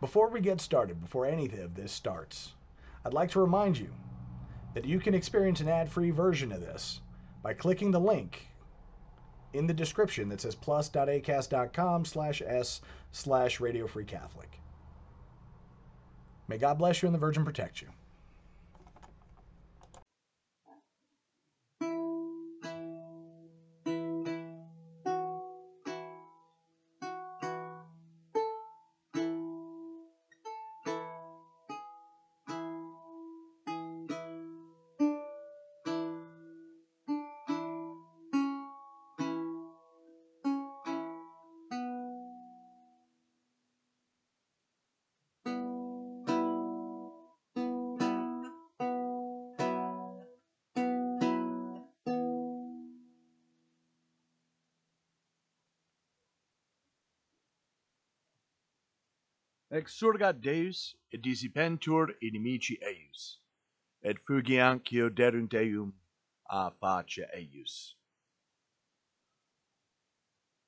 Before we get started, before any of this starts, I'd like to remind you that you can experience an ad-free version of this by clicking the link in the description that says plus.acast.com slash s slash radio free Catholic. May God bless you and the Virgin protect you. Exurgat Deus, et dissipentur inimici eius, et fugiancio derunt eum a face eius.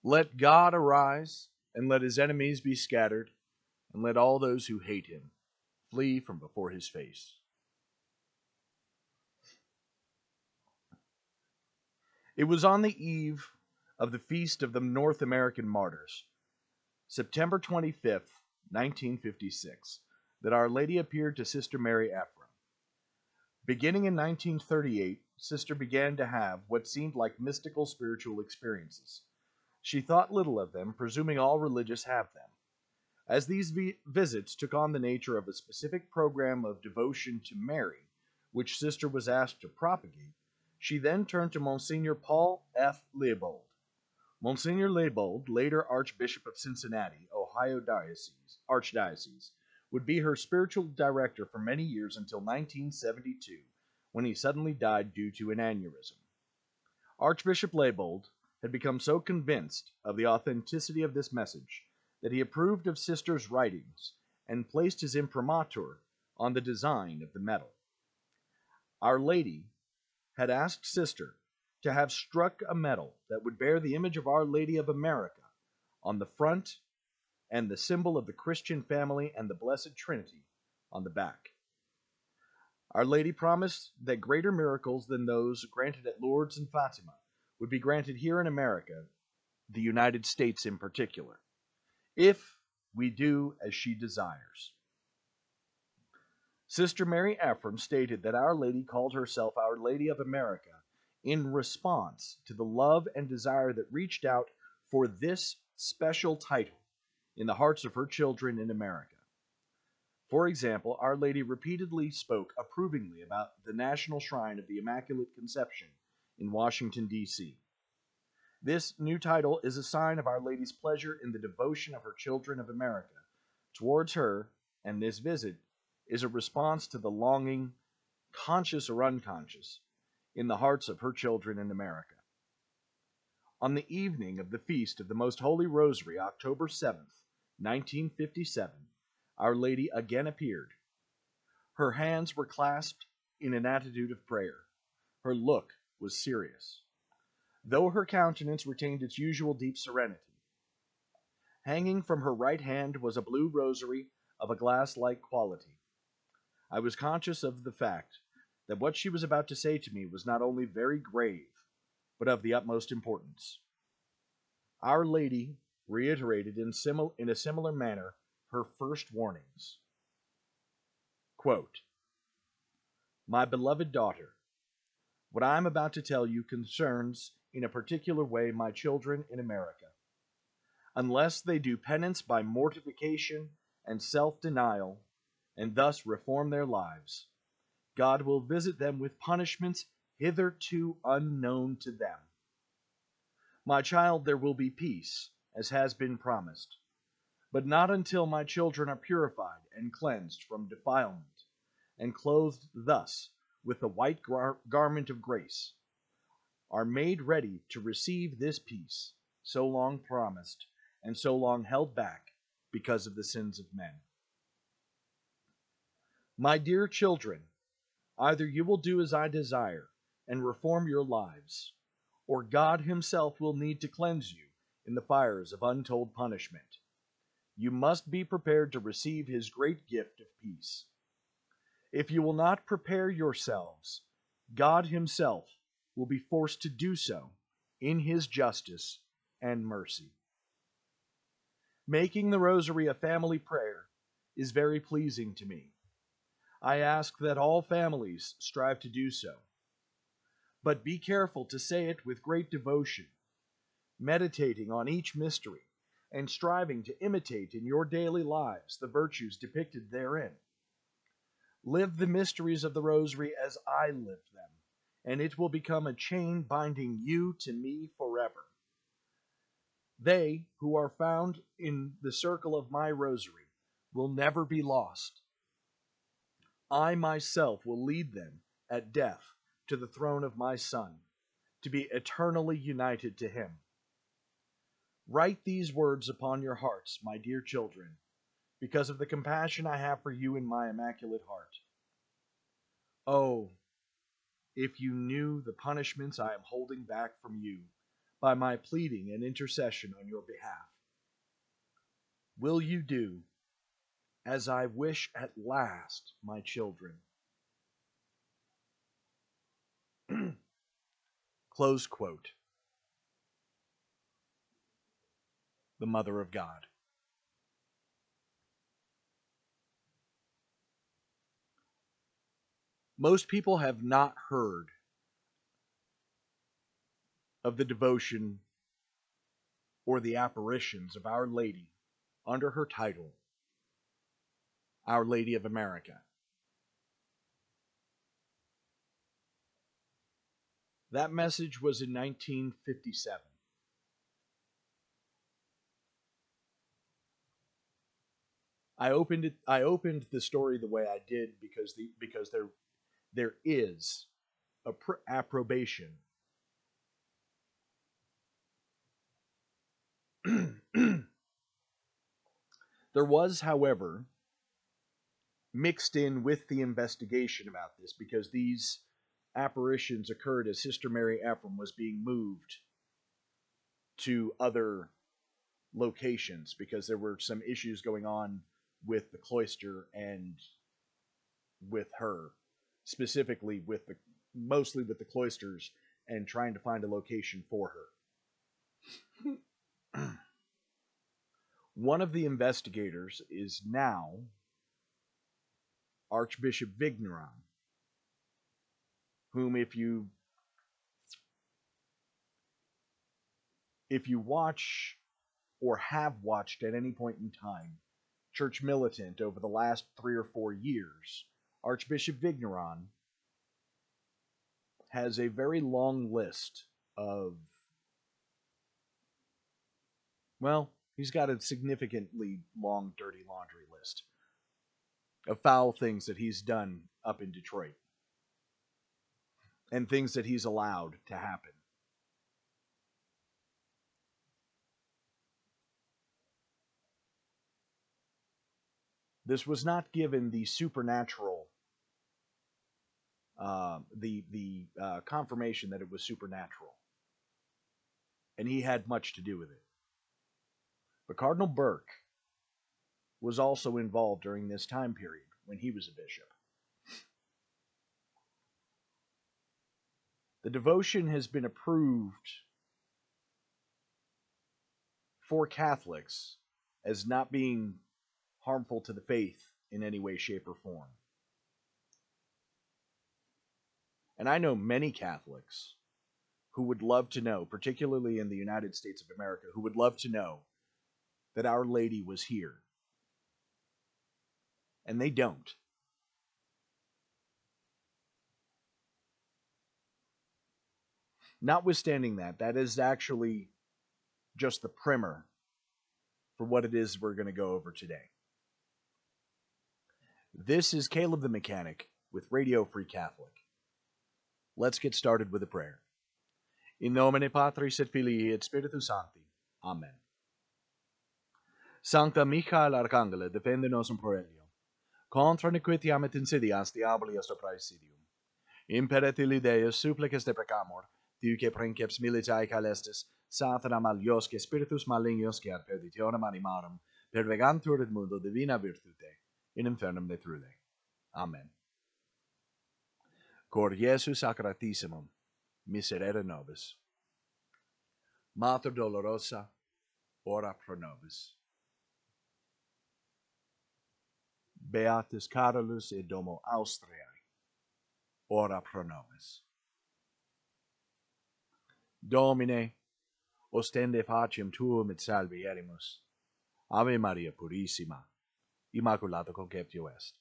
Let God arise, and let his enemies be scattered, and let all those who hate him flee from before his face. It was on the eve of the feast of the North American martyrs, September 25th, 1956, that Our Lady appeared to Sister Mary Ephraim. Beginning in 1938, Sister began to have what seemed like mystical spiritual experiences. She thought little of them, presuming all religious have them. As these vi- visits took on the nature of a specific program of devotion to Mary, which Sister was asked to propagate, she then turned to Monsignor Paul F. Leibold. Monsignor Leibold, later Archbishop of Cincinnati, Ohio Diocese, Archdiocese, would be her spiritual director for many years until 1972, when he suddenly died due to an aneurysm. Archbishop Leibold had become so convinced of the authenticity of this message that he approved of Sister's writings and placed his imprimatur on the design of the medal. Our Lady had asked Sister to have struck a medal that would bear the image of Our Lady of America on the front and the symbol of the Christian family and the Blessed Trinity on the back. Our Lady promised that greater miracles than those granted at Lourdes and Fatima would be granted here in America, the United States in particular, if we do as she desires. Sister Mary Ephraim stated that Our Lady called herself Our Lady of America in response to the love and desire that reached out for this special title in the hearts of her children in America. For example, Our Lady repeatedly spoke approvingly about the National Shrine of the Immaculate Conception in Washington, D.C. This new title is a sign of Our Lady's pleasure in the devotion of her children of America towards her, and this visit is a response to the longing, conscious or unconscious, in the hearts of her children in America. On the evening of the Feast of the Most Holy Rosary, October 7th, 1957, Our Lady again appeared. Her hands were clasped in an attitude of prayer. Her look was serious, though her countenance retained its usual deep serenity. Hanging from her right hand was a blue rosary of a glass like quality. I was conscious of the fact that what she was about to say to me was not only very grave, but of the utmost importance. Our Lady reiterated in, simil- in a similar manner her first warnings. Quote, My beloved daughter, what I am about to tell you concerns in a particular way my children in America. Unless they do penance by mortification and self denial, and thus reform their lives, God will visit them with punishments hitherto unknown to them. My child, there will be peace as has been promised. But not until my children are purified and cleansed from defilement, and clothed thus with the white gar- garment of grace, are made ready to receive this peace, so long promised and so long held back because of the sins of men. My dear children, either you will do as I desire and reform your lives, or God Himself will need to cleanse you in the fires of untold punishment. you must be prepared to receive his great gift of peace. If you will not prepare yourselves, God himself will be forced to do so in his justice and mercy. Making the rosary a family prayer is very pleasing to me. I ask that all families strive to do so. But be careful to say it with great devotion, meditating on each mystery and striving to imitate in your daily lives the virtues depicted therein. Live the mysteries of the Rosary as I live them, and it will become a chain binding you to me forever. They who are found in the circle of my Rosary will never be lost. I myself will lead them at death to the throne of my Son, to be eternally united to him. Write these words upon your hearts, my dear children, because of the compassion I have for you in my immaculate heart. Oh, if you knew the punishments I am holding back from you by my pleading and intercession on your behalf. Will you do as I wish at last, my children? Close quote. the Mother of God. Most people have not heard of the devotion or the apparitions of Our Lady under her title, Our Lady of America. That message was in 1957. I opened it. I opened the story the way I did because the because there there is a pr- approbation. there was, however, mixed in with the investigation about this because these apparitions occurred as Sister Mary Ephraim was being moved to other locations because there were some issues going on with the cloister and with her, specifically with the mostly with the cloisters and trying to find a location for her. One of the investigators is now Archbishop Vigneron, whom if you if you watch or have watched at any point in time church militant over the last three or four years, Archbishop Vigneron has a very long list of, well, he's got a significantly long, dirty laundry list of foul things that he's done up in Detroit and things that he's allowed to happen. This was not given the supernatural, uh, the the uh, confirmation that it was supernatural, and he had much to do with it. But Cardinal Burke was also involved during this time period when he was a bishop. The devotion has been approved for Catholics as not being harmful to the faith in any way, shape, or form. And I know many Catholics who would love to know, particularly in the United States of America, who would love to know that Our Lady was here. And they don't. Notwithstanding that, that is actually just the primer for what it is we're going to go over today. This is Caleb the Mechanic with Radio Free Catholic. Let's get started with a prayer. In nomine Patris et Filii et Spiritus Sancti. Amen. Sancta Michael Arcangele, defende nos in proelio. Contra nequitiam et insidias diaboli est praesidium. Imperet illi Deus supplices de precamor, diuque princeps militae calestis, satana maliosque spiritus malignosque ad perditionem animarum, pervegantur et mundo divina virtute, in infernum detrude. Amen. Cor Iesu sacratissimum, miserere nobis. Mater dolorosa, ora pro nobis. Beatus Carolus et Domo Austriae, ora pro nobis. Domine, ostende faciem tuum et salvierimus. Ave Maria Purissima, Immaculata conceptio est.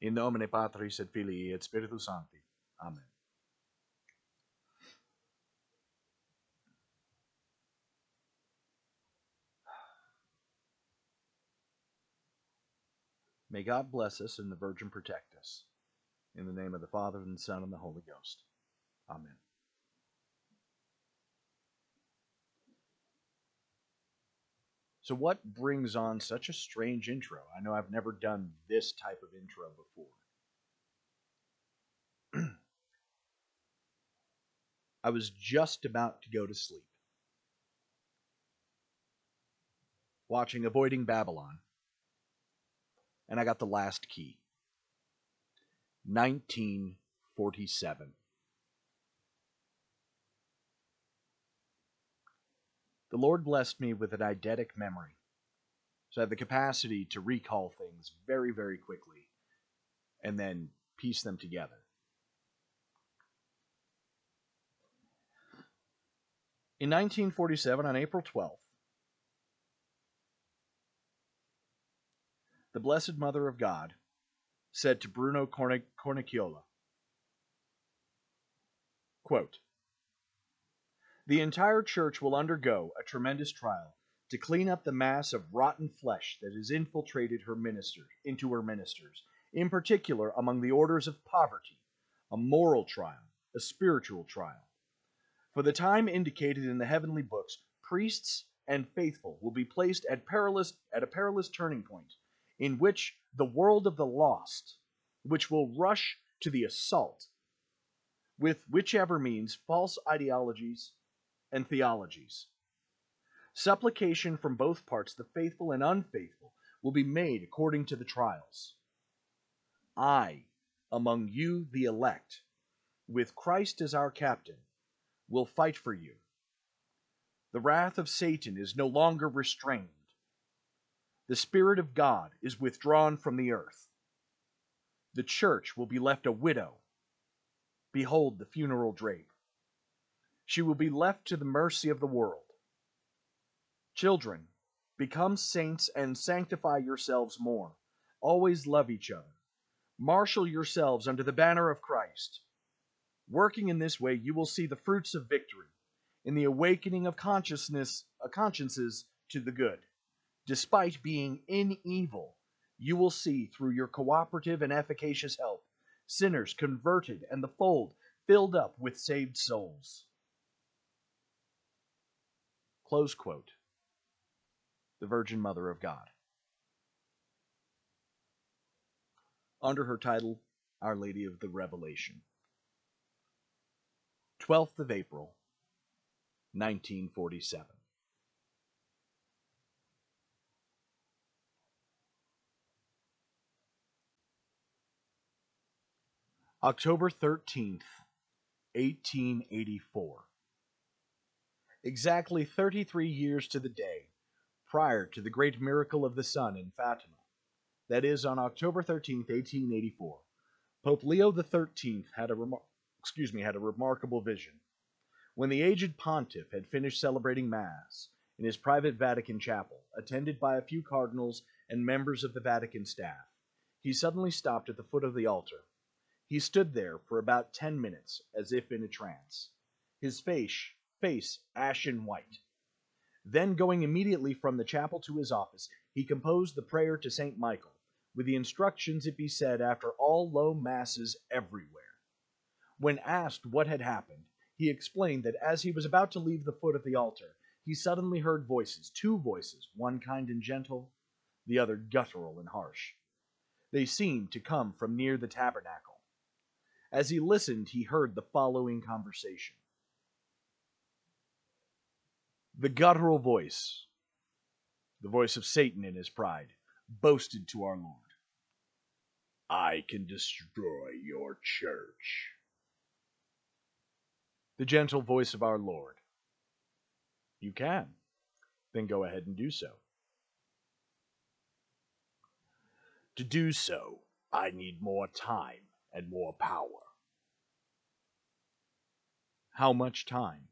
In nomine Patris et Filii et Spiritus Sancti. Amen. May God bless us and the Virgin protect us. In the name of the Father, and the Son, and the Holy Ghost. Amen. So, what brings on such a strange intro? I know I've never done this type of intro before. I was just about to go to sleep, watching Avoiding Babylon, and I got the last key 1947. The Lord blessed me with an eidetic memory, so I have the capacity to recall things very, very quickly and then piece them together. In 1947, on April 12th, the Blessed Mother of God said to Bruno Cornacchiola, quote, the entire church will undergo a tremendous trial to clean up the mass of rotten flesh that has infiltrated her ministers into her ministers, in particular among the orders of poverty, a moral trial, a spiritual trial. For the time indicated in the heavenly books, priests and faithful will be placed at perilous at a perilous turning point, in which the world of the lost, which will rush to the assault with whichever means false ideologies and theologies. Supplication from both parts, the faithful and unfaithful, will be made according to the trials. I, among you the elect, with Christ as our captain, will fight for you. The wrath of Satan is no longer restrained. The Spirit of God is withdrawn from the earth. The church will be left a widow. Behold the funeral drape she will be left to the mercy of the world. Children, become saints and sanctify yourselves more. Always love each other. Marshal yourselves under the banner of Christ. Working in this way, you will see the fruits of victory in the awakening of consciousness, uh, consciences to the good. Despite being in evil, you will see through your cooperative and efficacious help sinners converted and the fold filled up with saved souls. Close quote. The Virgin Mother of God. Under her title, Our Lady of the Revelation. 12th of April, 1947. October 13th, 1884 exactly 33 years to the day prior to the great miracle of the sun in Fatima. That is, on October 13, 1884, Pope Leo XIII had a remar- excuse me had a remarkable vision. When the aged pontiff had finished celebrating Mass in his private Vatican chapel, attended by a few cardinals and members of the Vatican staff, he suddenly stopped at the foot of the altar. He stood there for about ten minutes, as if in a trance. His face face ashen white. Then, going immediately from the chapel to his office, he composed the prayer to St. Michael, with the instructions it be said after all low masses everywhere. When asked what had happened, he explained that as he was about to leave the foot of the altar, he suddenly heard voices, two voices, one kind and gentle, the other guttural and harsh. They seemed to come from near the tabernacle. As he listened, he heard the following conversation the guttural voice. The voice of Satan in his pride boasted to our Lord, I can destroy your church. The gentle voice of our Lord, You can. Then go ahead and do so. To do so, I need more time and more power. How much time?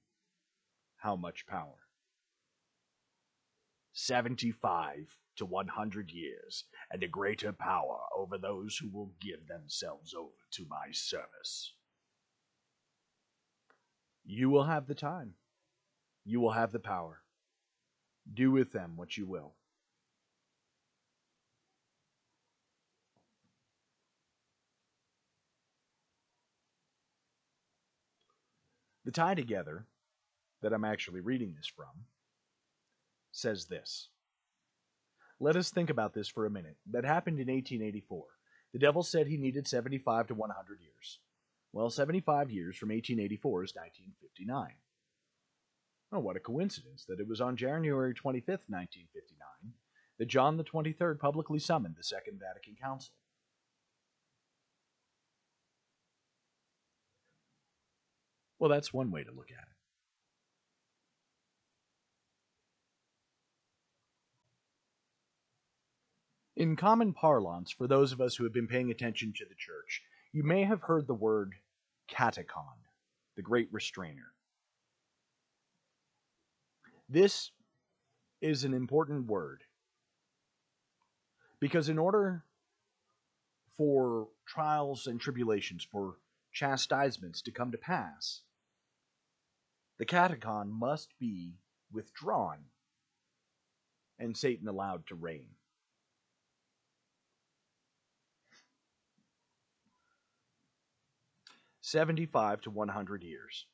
How much power? 75 to 100 years, and a greater power over those who will give themselves over to my service. You will have the time. You will have the power. Do with them what you will. The tie together that I'm actually reading this from says this. Let us think about this for a minute. That happened in 1884. The devil said he needed 75 to 100 years. Well, 75 years from 1884 is 1959. Oh, what a coincidence that it was on January 25th, 1959, that John the 23rd publicly summoned the Second Vatican Council. Well, that's one way to look at it. In common parlance, for those of us who have been paying attention to the church, you may have heard the word katechon, the great restrainer. This is an important word because, in order for trials and tribulations, for chastisements to come to pass, the katechon must be withdrawn and Satan allowed to reign. Seventy-five to one hundred years.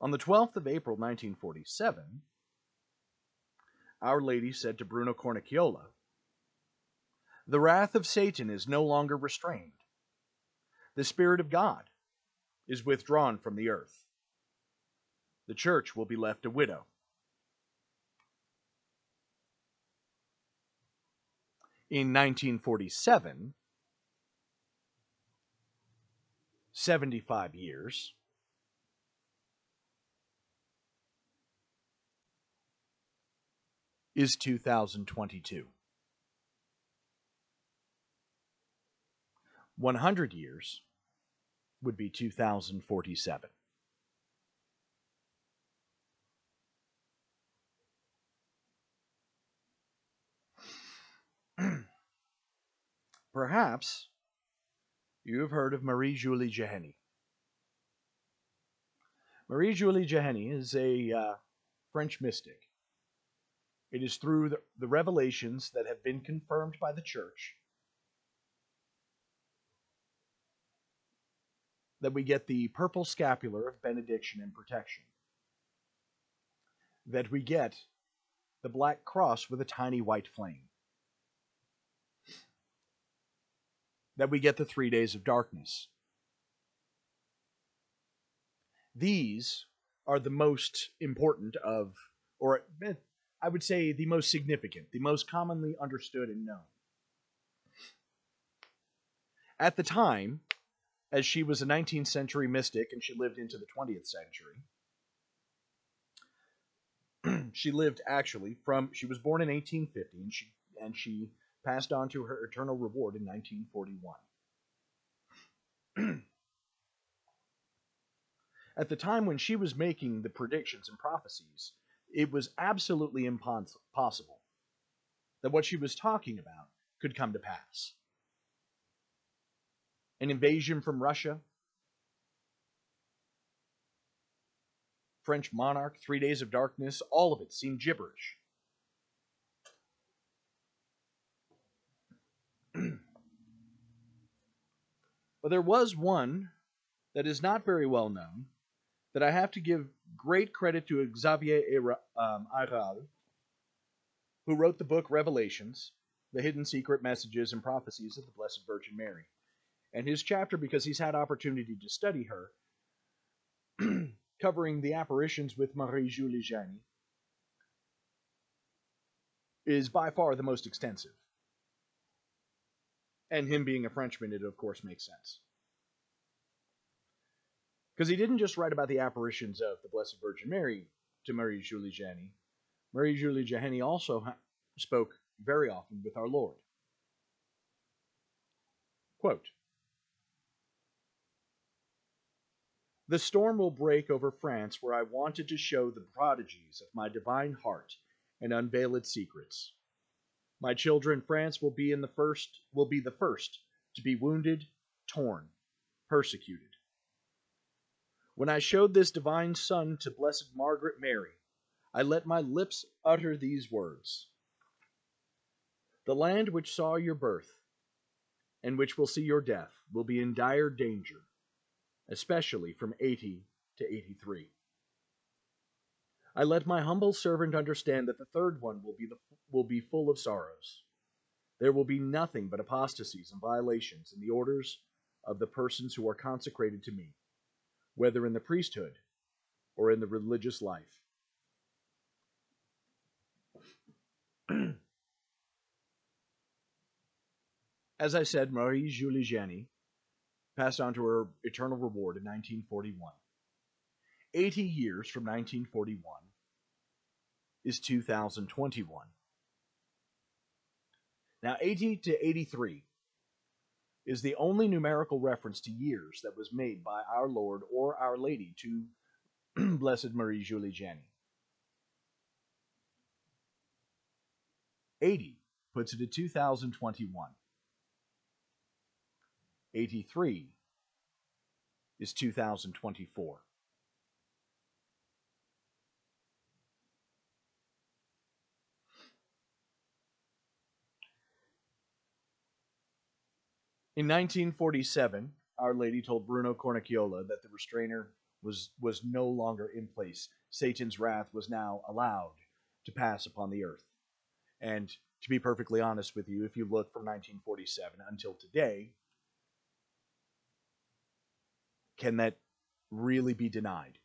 On the 12th of April, 1947, Our Lady said to Bruno Cornacchiola, The wrath of Satan is no longer restrained. The Spirit of God is withdrawn from the earth. The church will be left a widow. In 1947, 75 years, is 2022. 100 years would be 2047. Perhaps you have heard of Marie Julie Jahenny. Marie Julie Jahenny is a uh, French mystic. It is through the, the revelations that have been confirmed by the church that we get the purple scapular of benediction and protection. That we get the black cross with a tiny white flame. That we get the three days of darkness. These are the most important of, or eh, I would say the most significant, the most commonly understood and known. At the time, as she was a 19th century mystic and she lived into the 20th century, she lived actually from she was born in 1850 and she and she passed on to her eternal reward in 1941. At the time when she was making the predictions and prophecies, it was absolutely impossible that what she was talking about could come to pass. An invasion from Russia, French monarch, three days of darkness, all of it seemed gibberish. But there was one that is not very well known that I have to give great credit to Xavier um, who wrote the book Revelations, the hidden secret messages and prophecies of the Blessed Virgin Mary. And his chapter, because he's had opportunity to study her, covering the apparitions with Marie Julie Jahenny is by far the most extensive. And him being a Frenchman, it of course makes sense. Because he didn't just write about the apparitions of the Blessed Virgin Mary to Marie Julie Jahenny. Marie Julie Jahenny also ha- spoke very often with our Lord. Quote The storm will break over France where I wanted to show the prodigies of my divine heart and unveil its secrets. My children, France will be in the first will be the first to be wounded, torn, persecuted. When I showed this divine Son to Blessed Margaret Mary, I let my lips utter these words The land which saw your birth and which will see your death will be in dire danger, especially from 80 to 83. I let my humble servant understand that the third one will be, the, will be full of sorrows. There will be nothing but apostasies and violations in the orders of the persons who are consecrated to me, whether in the priesthood or in the religious life. As I said, Marie Julie Jahenny passed on to her eternal reward in 1941. 80 years from 1941 is 2021. Now, 80 to 83 is the only numerical reference to years that was made by our Lord or Our Lady to Blessed Marie Julie Jahenny. 80 puts it at 2021. 83 is 2024. In 1947, Our Lady told Bruno Cornacchiola that the restrainer was, was no longer in place. Satan's wrath was now allowed to pass upon the earth. And to be perfectly honest with you, if you look from 1947 until today, can that really be denied?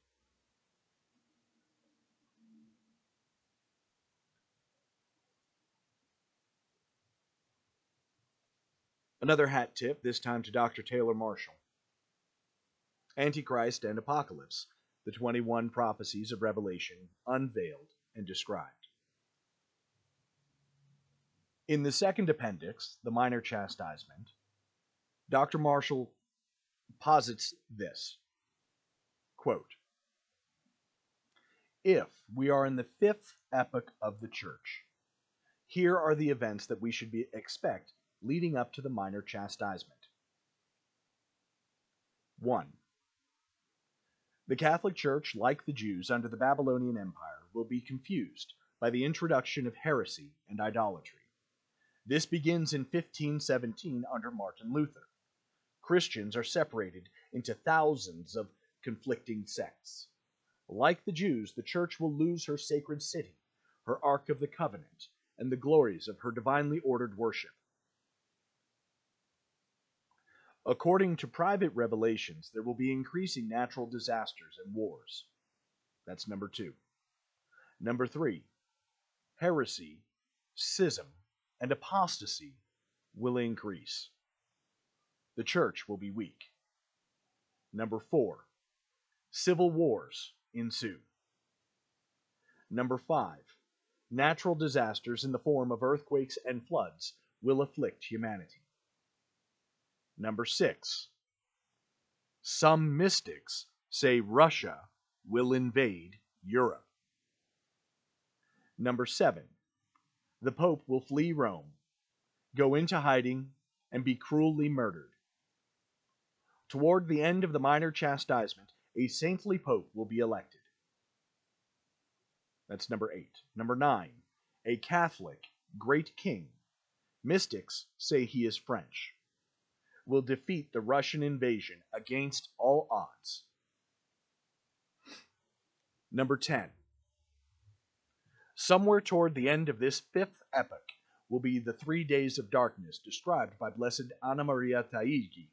Another hat tip, this time to Dr. Taylor Marshall. Antichrist and Apocalypse, the 21 prophecies of Revelation, unveiled and described. In the second appendix, the minor chastisement, Dr. Marshall posits this quote, If we are in the fifth epoch of the church, here are the events that we should be, expect leading up to the minor chastisement. 1. The Catholic Church, like the Jews under the Babylonian Empire, will be confused by the introduction of heresy and idolatry. This begins in 1517 under Martin Luther. Christians are separated into thousands of conflicting sects. Like the Jews, the Church will lose her sacred city, her Ark of the Covenant, and the glories of her divinely ordered worship. According to private revelations, there will be increasing natural disasters and wars. That's number two. Number three, heresy, schism, and apostasy will increase. The church will be weak. Number four, civil wars ensue. Number five, natural disasters in the form of earthquakes and floods will afflict humanity. Number six, some mystics say Russia will invade Europe. Number seven, the Pope will flee Rome, go into hiding, and be cruelly murdered. Toward the end of the minor chastisement, a saintly Pope will be elected. That's number eight. Number nine, a Catholic great king. Mystics say he is French will defeat the Russian invasion against all odds. Number 10. Somewhere toward the end of this fifth epoch will be the three days of darkness described by Blessed Anna Maria Taigi,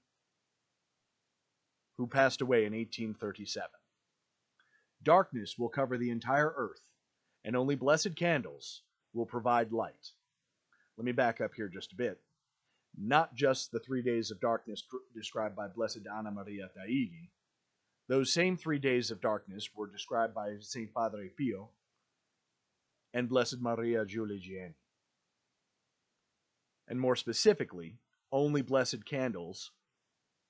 who passed away in 1837. Darkness will cover the entire earth, and only blessed candles will provide light. Let me back up here just a bit. Not just the three days of darkness described by Blessed Anna Maria Taigi. Those same three days of darkness were described by St. Padre Pio and Blessed Maria Giuliani. And more specifically, only blessed candles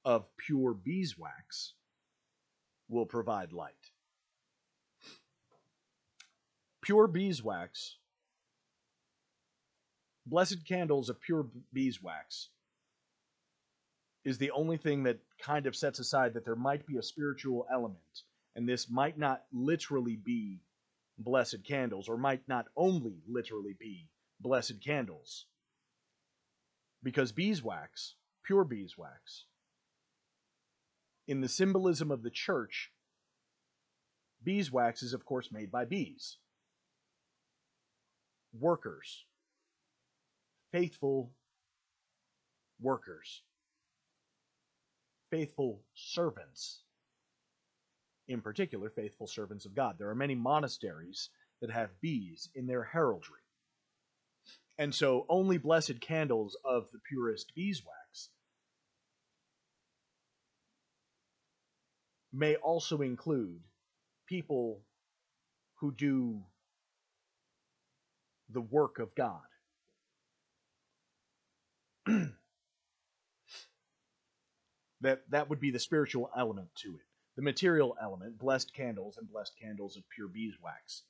of pure beeswax will provide light. Pure beeswax, blessed candles of pure beeswax, is the only thing that kind of sets aside that there might be a spiritual element, and this might not literally be blessed candles, or might not only literally be blessed candles. Because beeswax, pure beeswax, in the symbolism of the church, beeswax is, of course, made by bees. Workers, faithful workers, faithful servants in particular faithful servants of God. There are many monasteries that have bees in their heraldry. And so only blessed candles of the purest beeswax may also include people who do the work of God. that that would be the spiritual element to it. The material element, blessed candles and blessed candles of pure beeswax,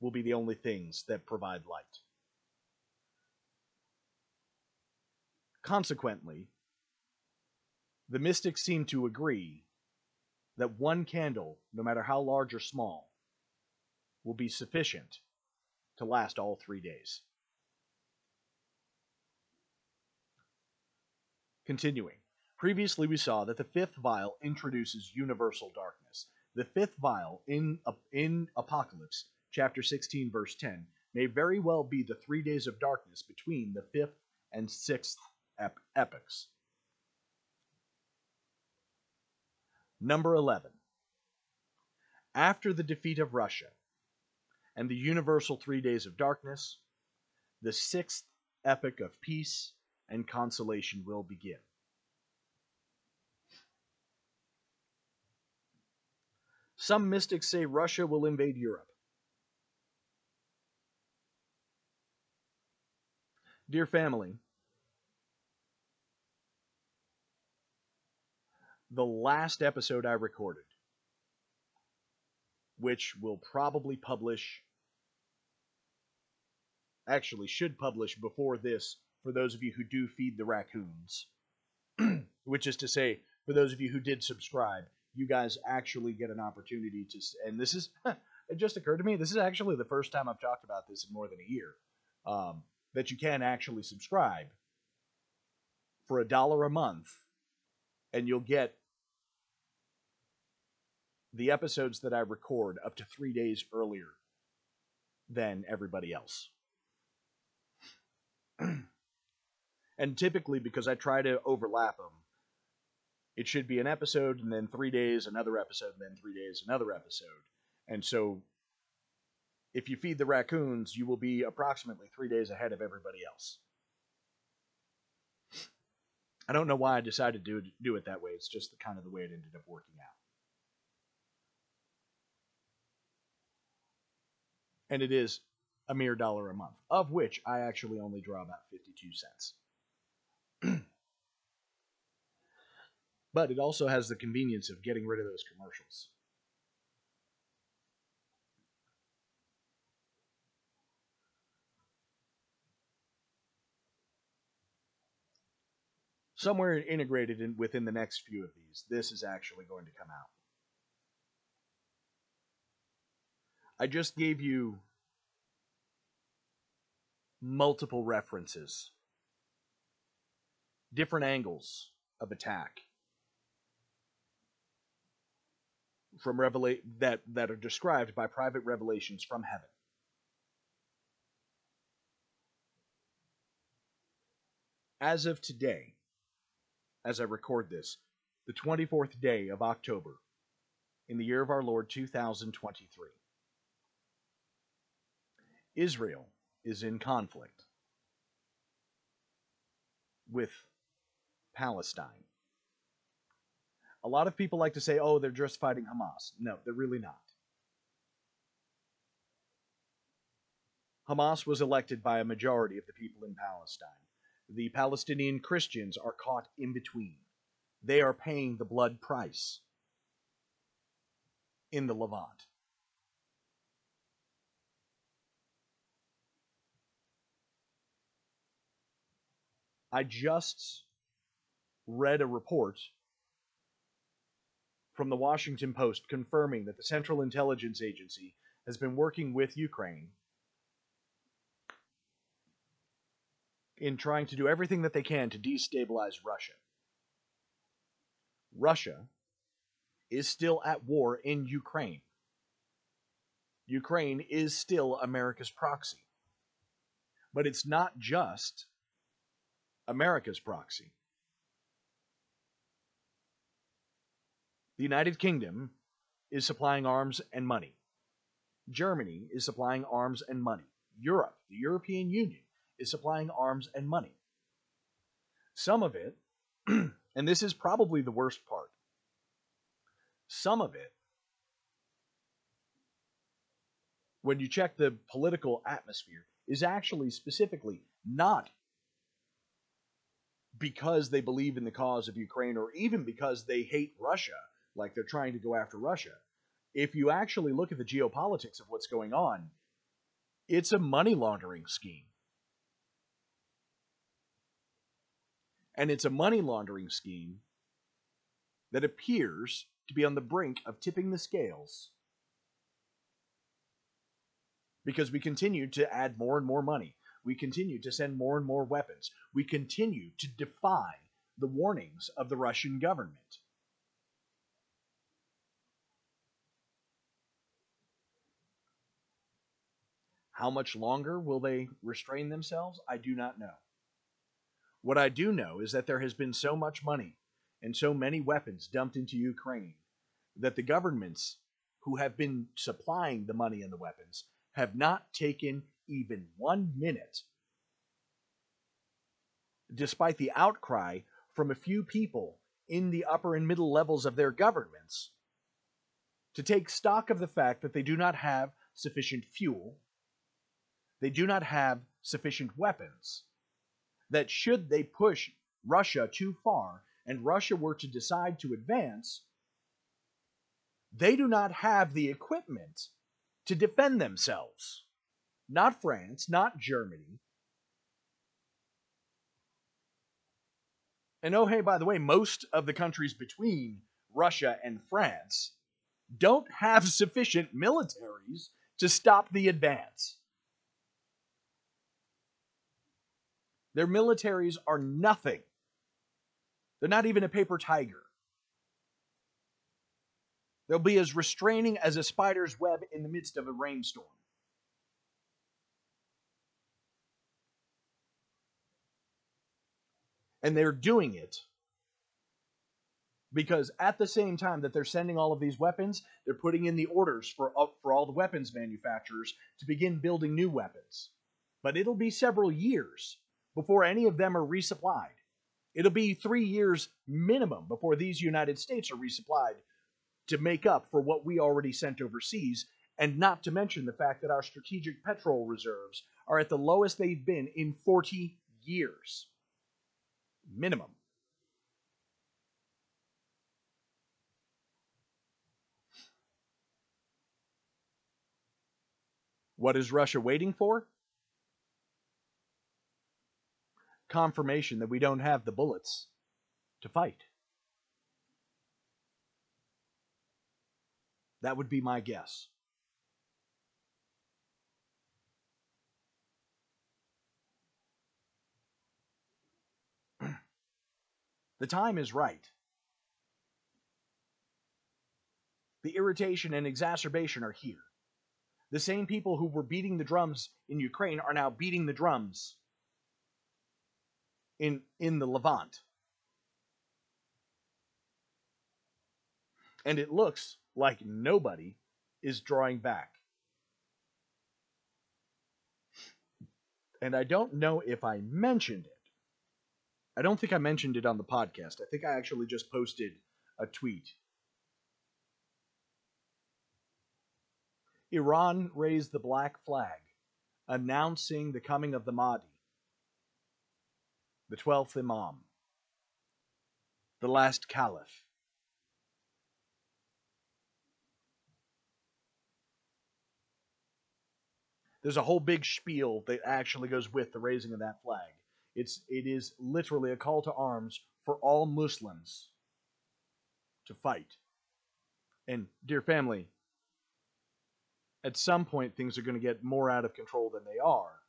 will be the only things that provide light. Consequently, the mystics seem to agree that one candle, no matter how large or small, will be sufficient to last all three days. Continuing. Previously, we saw that the fifth vial introduces universal darkness. The fifth vial in, in Apocalypse, chapter 16, verse 10, may very well be the three days of darkness between the fifth and sixth ep- epochs. Number 11. After the defeat of Russia and the universal three days of darkness, the sixth epoch of peace and consolation will begin. Some mystics say Russia will invade Europe. Dear family, the last episode I recorded, which will probably publish, actually, should publish before this for those of you who do feed the raccoons, which is to say, for those of you who did subscribe, you guys actually get an opportunity to. And this is, it just occurred to me, this is actually the first time I've talked about this in more than a year. Um, that you can actually subscribe for a dollar a month, and you'll get the episodes that I record up to three days earlier than everybody else. And typically, because I try to overlap them, it should be an episode and then three days another episode and then three days another episode. And so if you feed the raccoons you will be approximately three days ahead of everybody else. I don't know why i decided to do it that way. It's just the kind of the way it ended up working out. And it is a mere dollar a month of which i actually only draw about 52 cents but it also has the convenience of getting rid of those commercials. Somewhere integrated in, within the next few of these, this is actually going to come out. I just gave you multiple references, different angles of attack from revela- that that are described by private revelations from heaven. As of today, as I record this, the 24th day of October in the year of our Lord 2023. Israel is in conflict with Palestine. A lot of people like to say, oh, they're just fighting Hamas. No, they're really not. Hamas was elected by a majority of the people in Palestine. The Palestinian Christians are caught in between. They are paying the blood price in the Levant. I just read a report from the Washington Post confirming that the Central Intelligence Agency has been working with Ukraine in trying to do everything that they can to destabilize Russia. Russia is still at war in Ukraine. Ukraine is still America's proxy. But it's not just America's proxy. The United Kingdom is supplying arms and money. Germany is supplying arms and money. Europe, the European Union, is supplying arms and money. Some of it, and this is probably the worst part, some of it, when you check the political atmosphere, is actually specifically not because they believe in the cause of Ukraine or even because they hate Russia, like they're trying to go after Russia. If you actually look at the geopolitics of what's going on, it's a money laundering scheme. And it's a money laundering scheme that appears to be on the brink of tipping the scales because we continue to add more and more money. We continue to send more and more weapons. We continue to defy the warnings of the Russian government. How much longer will they restrain themselves? I do not know. What I do know is that there has been so much money and so many weapons dumped into Ukraine that the governments who have been supplying the money and the weapons have not taken even one minute, despite the outcry from a few people in the upper and middle levels of their governments, to take stock of the fact that they do not have sufficient fuel, they do not have sufficient weapons, that should they push Russia too far and Russia were to decide to advance, they do not have the equipment to defend themselves. Not France, not Germany. And oh, hey, by the way, most of the countries between Russia and France don't have sufficient militaries to stop the advance. Their militaries are nothing. They're not even a paper tiger. They'll be as restraining as a spider's web in the midst of a rainstorm. And they're doing it because at the same time that they're sending all of these weapons, they're putting in the orders for, for all the weapons manufacturers to begin building new weapons. But it'll be several years before any of them are resupplied. It'll be three years minimum before these United States are resupplied to make up for what we already sent overseas, and not to mention the fact that our strategic petrol reserves are at the lowest they've been in 40 years. Minimum. What is Russia waiting for? Confirmation that we don't have the bullets to fight. That would be my guess. the time is right. The irritation and exacerbation are here. The same people who were beating the drums in Ukraine are now beating the drums in, in the Levant. And it looks like nobody is drawing back. And I don't know if I mentioned it. I don't think I mentioned it on the podcast. I think I actually just posted a tweet. Iran raised the black flag, announcing the coming of the Mahdi, the 12th Imam, the last caliph. There's a whole big spiel that actually goes with the raising of that flag. It's it is literally a call to arms for all Muslims to fight. And dear family, at some point things are going to get more out of control than they are,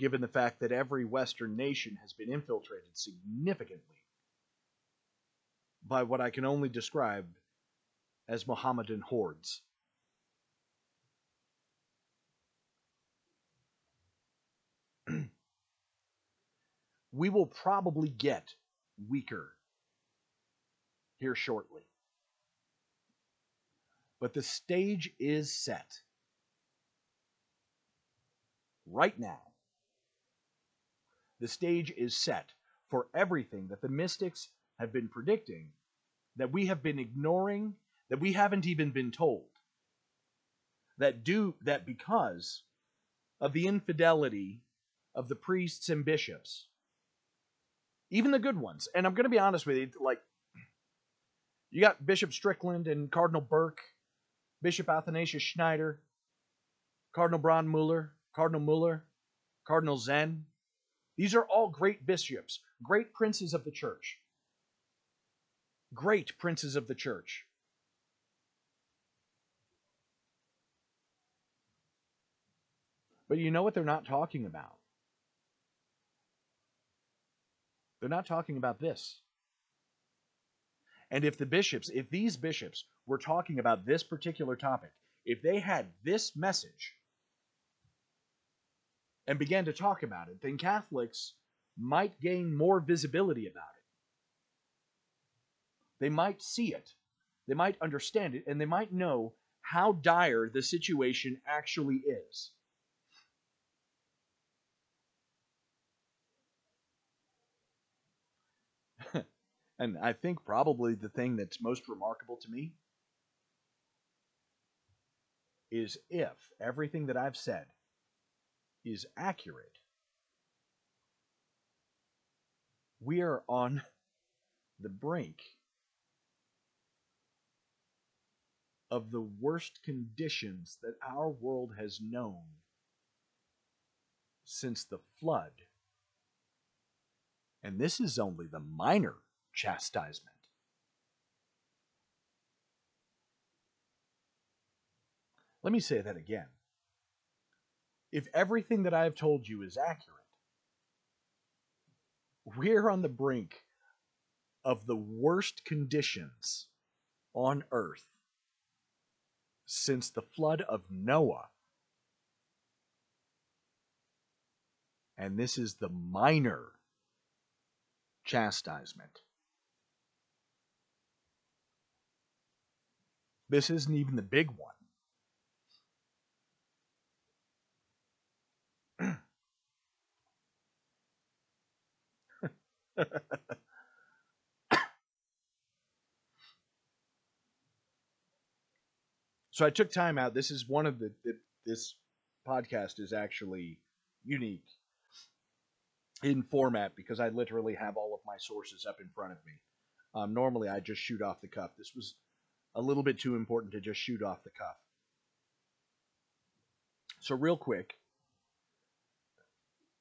given the fact that every Western nation has been infiltrated significantly by what I can only describe as Mohammedan hordes. we will probably get weaker here shortly. But the stage is set. Right now, the stage is set for everything that the mystics have been predicting, that we have been ignoring, that we haven't even been told. That do that because of the infidelity of the priests and bishops, even the good ones. And I'm going to be honest with you, like you got Bishop Strickland and Cardinal Burke, Bishop Athanasius Schneider, Cardinal Brandmüller, Cardinal Muller, Cardinal Zen. These are all great bishops, great princes of the church. Great princes of the church. But you know what they're not talking about? They're not talking about this. And if the bishops, if these bishops were talking about this particular topic, if they had this message and began to talk about it, then Catholics might gain more visibility about it. They might see it, they might understand it, and they might know how dire the situation actually is. and I think probably the thing that's most remarkable to me is if everything that I've said is accurate, we are on the brink of the worst conditions that our world has known since the flood. And this is only the minor chastisement. Let me say that again. If everything that I have told you is accurate, we're on the brink of the worst conditions on earth since the flood of Noah. And this is the minor chastisement. This isn't even the big one. so I took time out. This is one of the, the this podcast is actually unique in format because I literally have all of my sources up in front of me. Um, normally, I just shoot off the cuff. This was a little bit too important to just shoot off the cuff. So, real quick,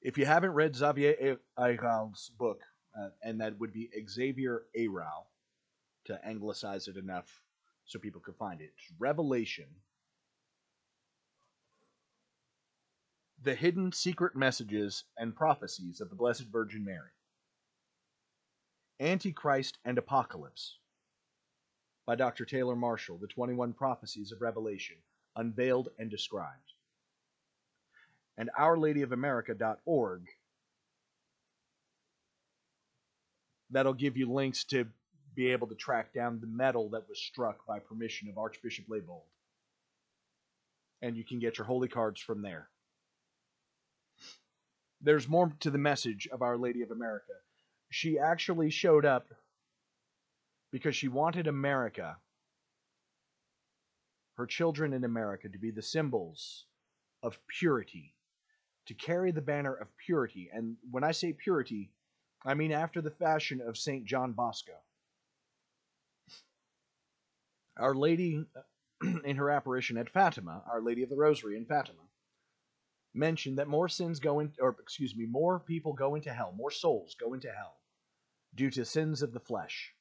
if you haven't read Xavier Ayral's book, uh, and that would be Xavier Ayral, to anglicize it enough so people could find it. Revelation. The hidden secret messages and prophecies of the Blessed Virgin Mary. Antichrist and Apocalypse by Dr. Taylor Marshall, The 21 Prophecies of Revelation, Unveiled and Described. And OurLadyOfAmerica.org that'll give you links to be able to track down the medal that was struck by permission of Archbishop Leibold. And you can get your holy cards from there. There's more to the message of Our Lady of America. She actually showed up because she wanted America, her children in America, to be the symbols of purity, to carry the banner of purity. And when I say purity, I mean after the fashion of St. John Bosco. Our Lady, in her apparition at Fatima, Our Lady of the Rosary in Fatima, mentioned that more sins go in, or excuse me, more people go into hell, more souls go into hell due to sins of the flesh.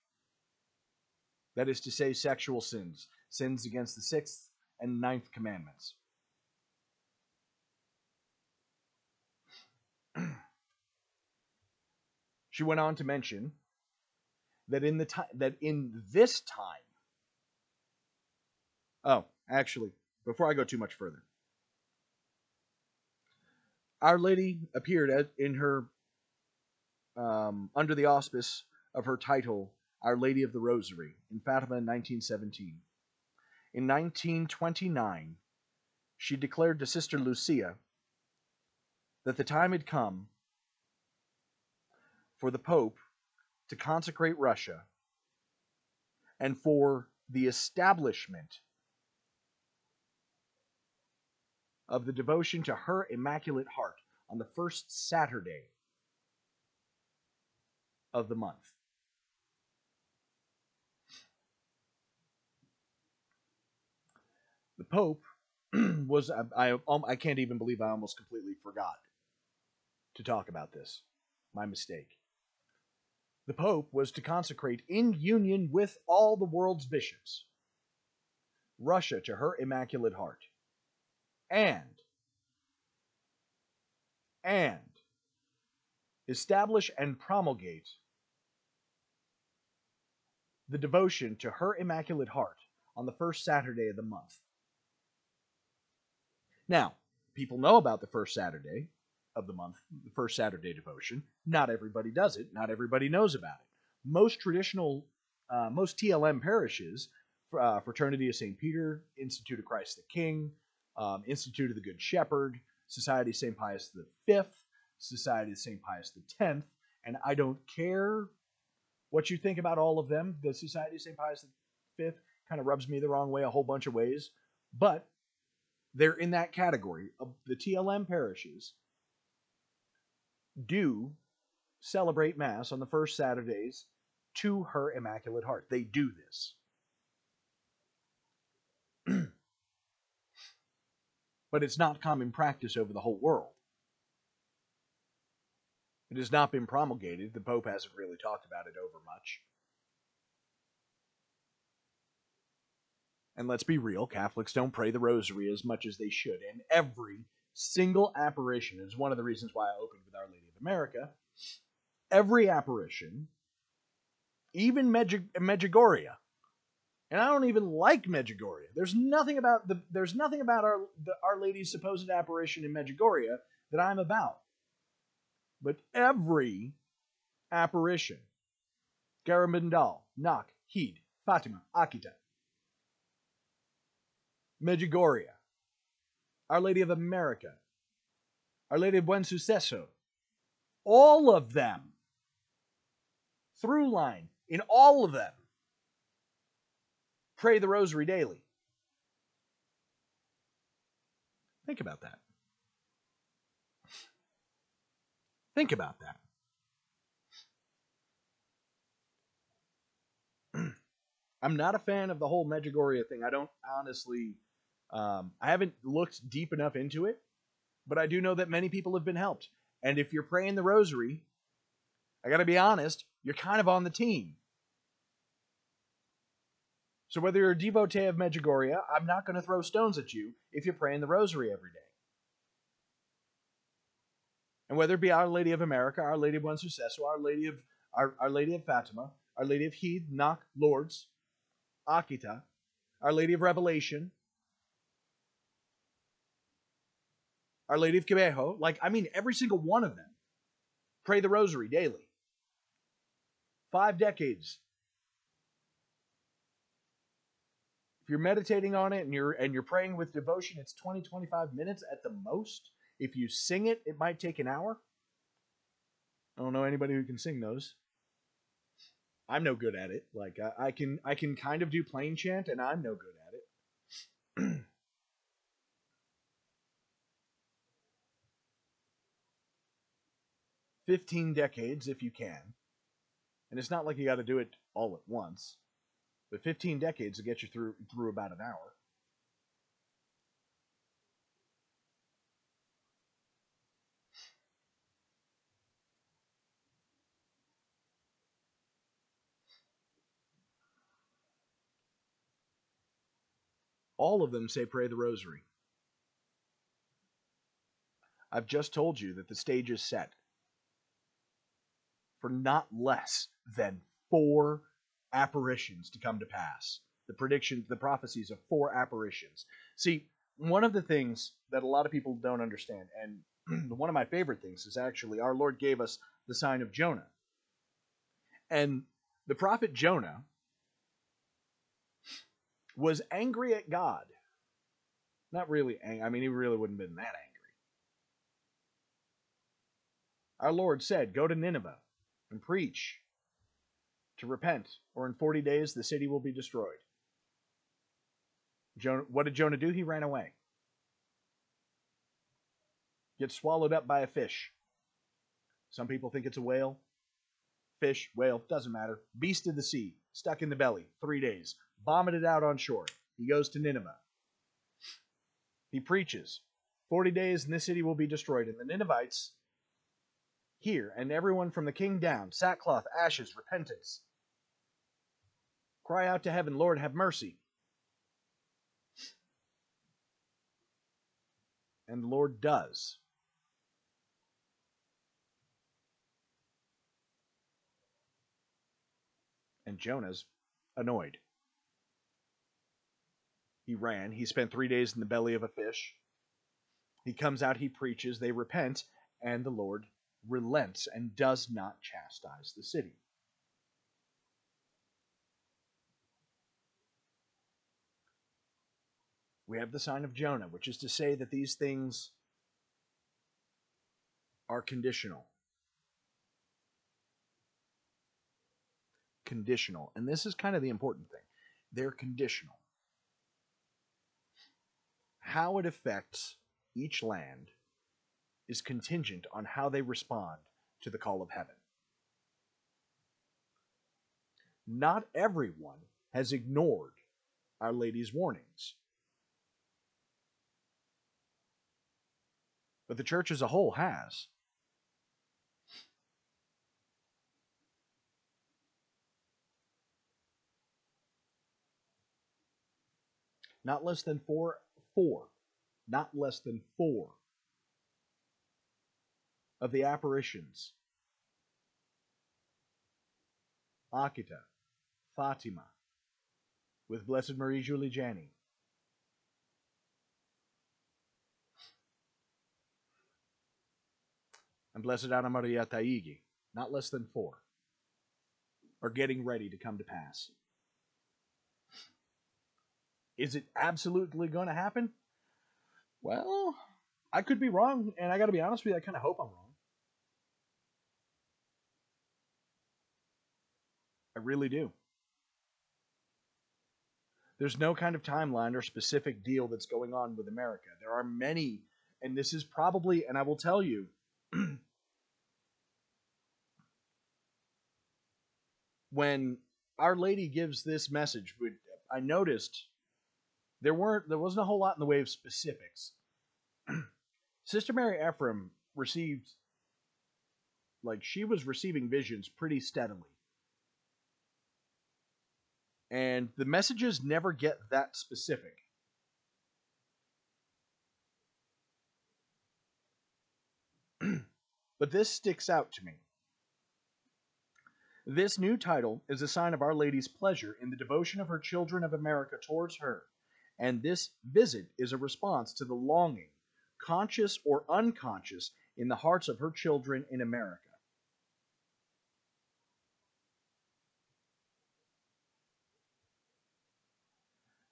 That is to say, sexual sins, sins against the sixth and ninth commandments. She went on to mention that in the time that in this time oh actually before i go too much further our lady appeared in her um, under the auspice of her title our lady of the rosary in fatima in 1917 in 1929 she declared to sister lucia that the time had come for the Pope to consecrate Russia and for the establishment of the devotion to her Immaculate Heart on the first Saturday of the month. The Pope was, I, I, um, I can't even believe I almost completely forgot to talk about this. My mistake. The Pope was to consecrate, in union with all the world's bishops, Russia to her Immaculate Heart. And, and, establish and promulgate the devotion to her Immaculate Heart on the first Saturday of the month. Now, people know about the first Saturday of the month, the first Saturday devotion. Not everybody does it. Not everybody knows about it. Most traditional, uh, most TLM parishes, uh, Fraternity of St. Peter, Institute of Christ the King, um, Institute of the Good Shepherd, Society of St. Pius V, Society of St. Pius X, and I don't care what you think about all of them. The Society of St. Pius V kind of rubs me the wrong way a whole bunch of ways, but they're in that category of the TLM parishes do celebrate Mass on the first Saturdays to her Immaculate Heart. They do this. but it's not common practice over the whole world. It has not been promulgated. The Pope hasn't really talked about it over much. And let's be real, Catholics don't pray the rosary as much as they should. And every single apparition is one of the reasons why I opened with Our Lady America. Every apparition, even Medjug- Medjugorje, and I don't even like Medjugorje. There's nothing about the there's nothing about our the, Our Lady's supposed apparition in Medjugorje that I'm about. But every apparition, Garabandal, Knock, Heed, Fatima, Akita, Medjugorje, our Lady of America, Our Lady of Buen Suceso, all of them, through line, in all of them, pray the rosary daily. Think about that. Think about that. I'm not a fan of the whole Medjugorje thing. I don't honestly um, I haven't looked deep enough into it, but I do know that many people have been helped. And if you're praying the rosary, I got to be honest, you're kind of on the team. So whether you're a devotee of Medjugorje, I'm not going to throw stones at you if you're praying the rosary every day. And whether it be Our Lady of America, Our Lady of Buen Suceso, Our Lady of Our, Our Lady of Fatima, Our Lady of Heed, Knock, Lourdes, Akita, Our Lady of Revelation, Our Lady of Kibeho, like, I mean, every single one of them pray the rosary daily. Five decades. If you're meditating on it and you're and you're praying with devotion, it's 20 25 minutes at the most. If you sing it, it might take an hour. I don't know anybody who can sing those. I'm no good at it. Like I, I can I can kind of do plain chant and I'm no good at it. 15 decades if you can. And it's not like you got to do it all at once, but 15 decades to get you through through about an hour. All of them say pray the rosary. I've just told you that the stage is set for not less than four apparitions to come to pass. The predictions, the prophecies of four apparitions. See, one of the things that a lot of people don't understand, and one of my favorite things is actually our Lord gave us the sign of Jonah. And the prophet Jonah was angry at God. Not really angry. I mean, he really wouldn't have been that angry. Our Lord said, Go to Nineveh and preach to repent, or in 40 days the city will be destroyed. Jonah, what did Jonah do? He ran away. Gets swallowed up by a fish. Some people think it's a whale. Fish, whale, doesn't matter. Beast of the sea, stuck in the belly, three days. Vomited out on shore. He goes to Nineveh. He preaches. 40 days and this city will be destroyed. And the Ninevites here, and everyone from the king down, sackcloth, ashes, repentance. Cry out to heaven, Lord, have mercy. And the Lord does. And Jonah's annoyed. He ran. He spent three days in the belly of a fish. He comes out, he preaches, they repent, and the Lord relents and does not chastise the city. We have the sign of Jonah, which is to say that these things are conditional. Conditional. And this is kind of the important thing. They're conditional. How it affects each land is contingent on how they respond to the call of heaven. Not everyone has ignored Our Lady's warnings. But the church as a whole has. Not less than four, four, not less than four of the apparitions Akita, Fatima, with Blessed Marie Julie Jahenny. And Blessed Anna Maria Taigi, not less than four, are getting ready to come to pass. Is it absolutely going to happen? Well, I could be wrong, and I got to be honest with you, I kind of hope I'm wrong. I really do. There's no kind of timeline or specific deal that's going on with America. There are many, and this is probably, and I will tell you, when Our Lady gives this message, I noticed there weren't there wasn't a whole lot in the way of specifics. Sister Mary Ephrem received like she was receiving visions pretty steadily and the messages never get that specific. but this sticks out to me. This new title is a sign of Our Lady's pleasure in the devotion of her children of America towards her, and this visit is a response to the longing, conscious or unconscious, in the hearts of her children in America.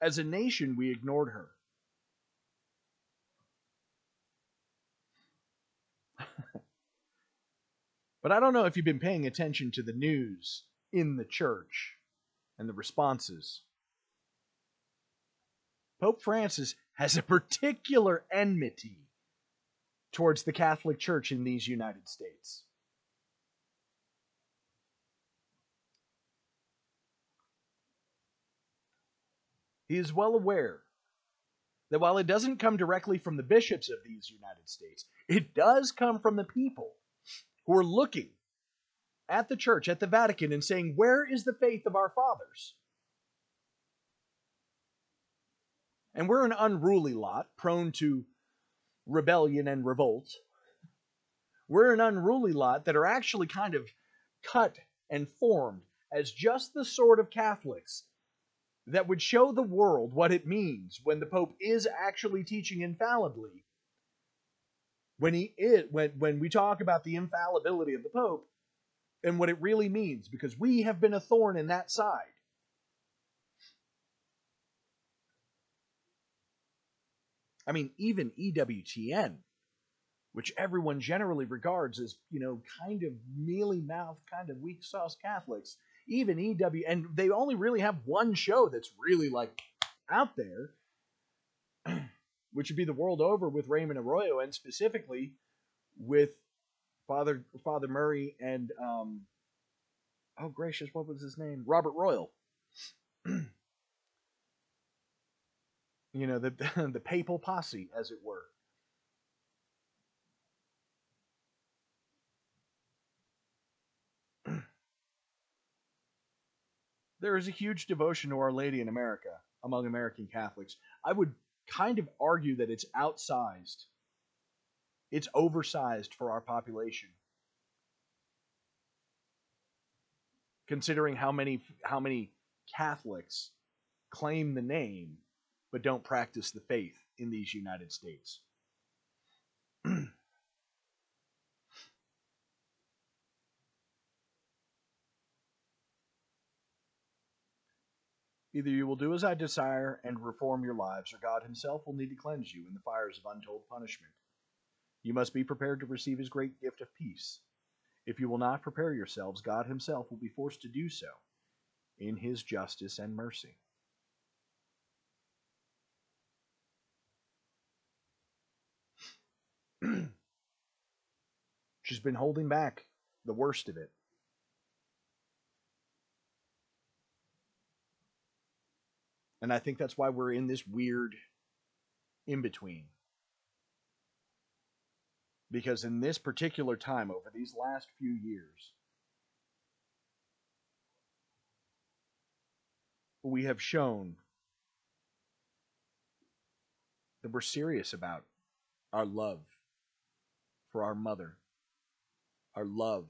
As a nation, we ignored her. but I don't know if you've been paying attention to the news in the church and the responses. Pope Francis has a particular enmity towards the Catholic Church in these United States. He is well aware that while it doesn't come directly from the bishops of these United States, it does come from the people who are looking at the church, at the Vatican, and saying, Where is the faith of our fathers? And we're an unruly lot, prone to rebellion and revolt. We're an unruly lot that are actually kind of cut and formed as just the sort of Catholics that would show the world what it means when the Pope is actually teaching infallibly. When he is, when, when we talk about the infallibility of the Pope and what it really means, because we have been a thorn in that side. I mean, even EWTN, which everyone generally regards as, you know, kind of mealy mouthed, kind of weak sauce Catholics, even EW, and they only really have one show that's really like out there, which would be the world over with Raymond Arroyo, and specifically with Father Father Murray and um, oh gracious, what was his name? Robert Royal. you know the the papal posse, as it were. There is a huge devotion to Our Lady in America among American Catholics. I would kind of argue that it's outsized. It's oversized for our population. Considering how many how many Catholics claim the name but don't practice the faith in these United States. Either you will do as I desire and reform your lives, or God Himself will need to cleanse you in the fires of untold punishment. You must be prepared to receive His great gift of peace. If you will not prepare yourselves, God Himself will be forced to do so in His justice and mercy. She's been holding back the worst of it. And I think that's why we're in this weird in between. Because in this particular time, over these last few years, we have shown that we're serious about our love for our mother, our love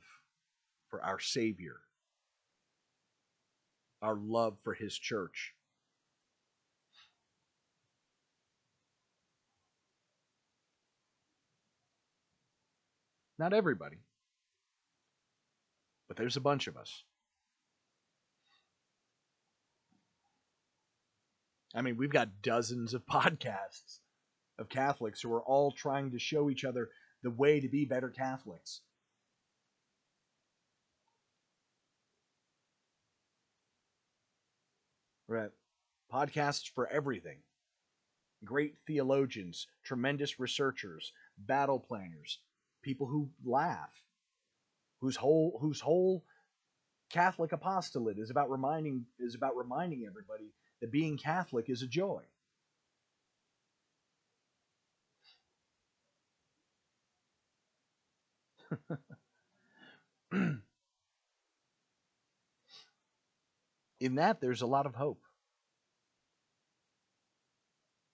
for our Savior, our love for His church. Not everybody, but there's a bunch of us. I mean, we've got dozens of podcasts of Catholics who are all trying to show each other the way to be better Catholics. Right. Podcasts for everything. Great theologians, tremendous researchers, battle planners, people who laugh, whose whole whose whole Catholic apostolate is about reminding is about reminding everybody that being Catholic is a joy. In that, there's a lot of hope.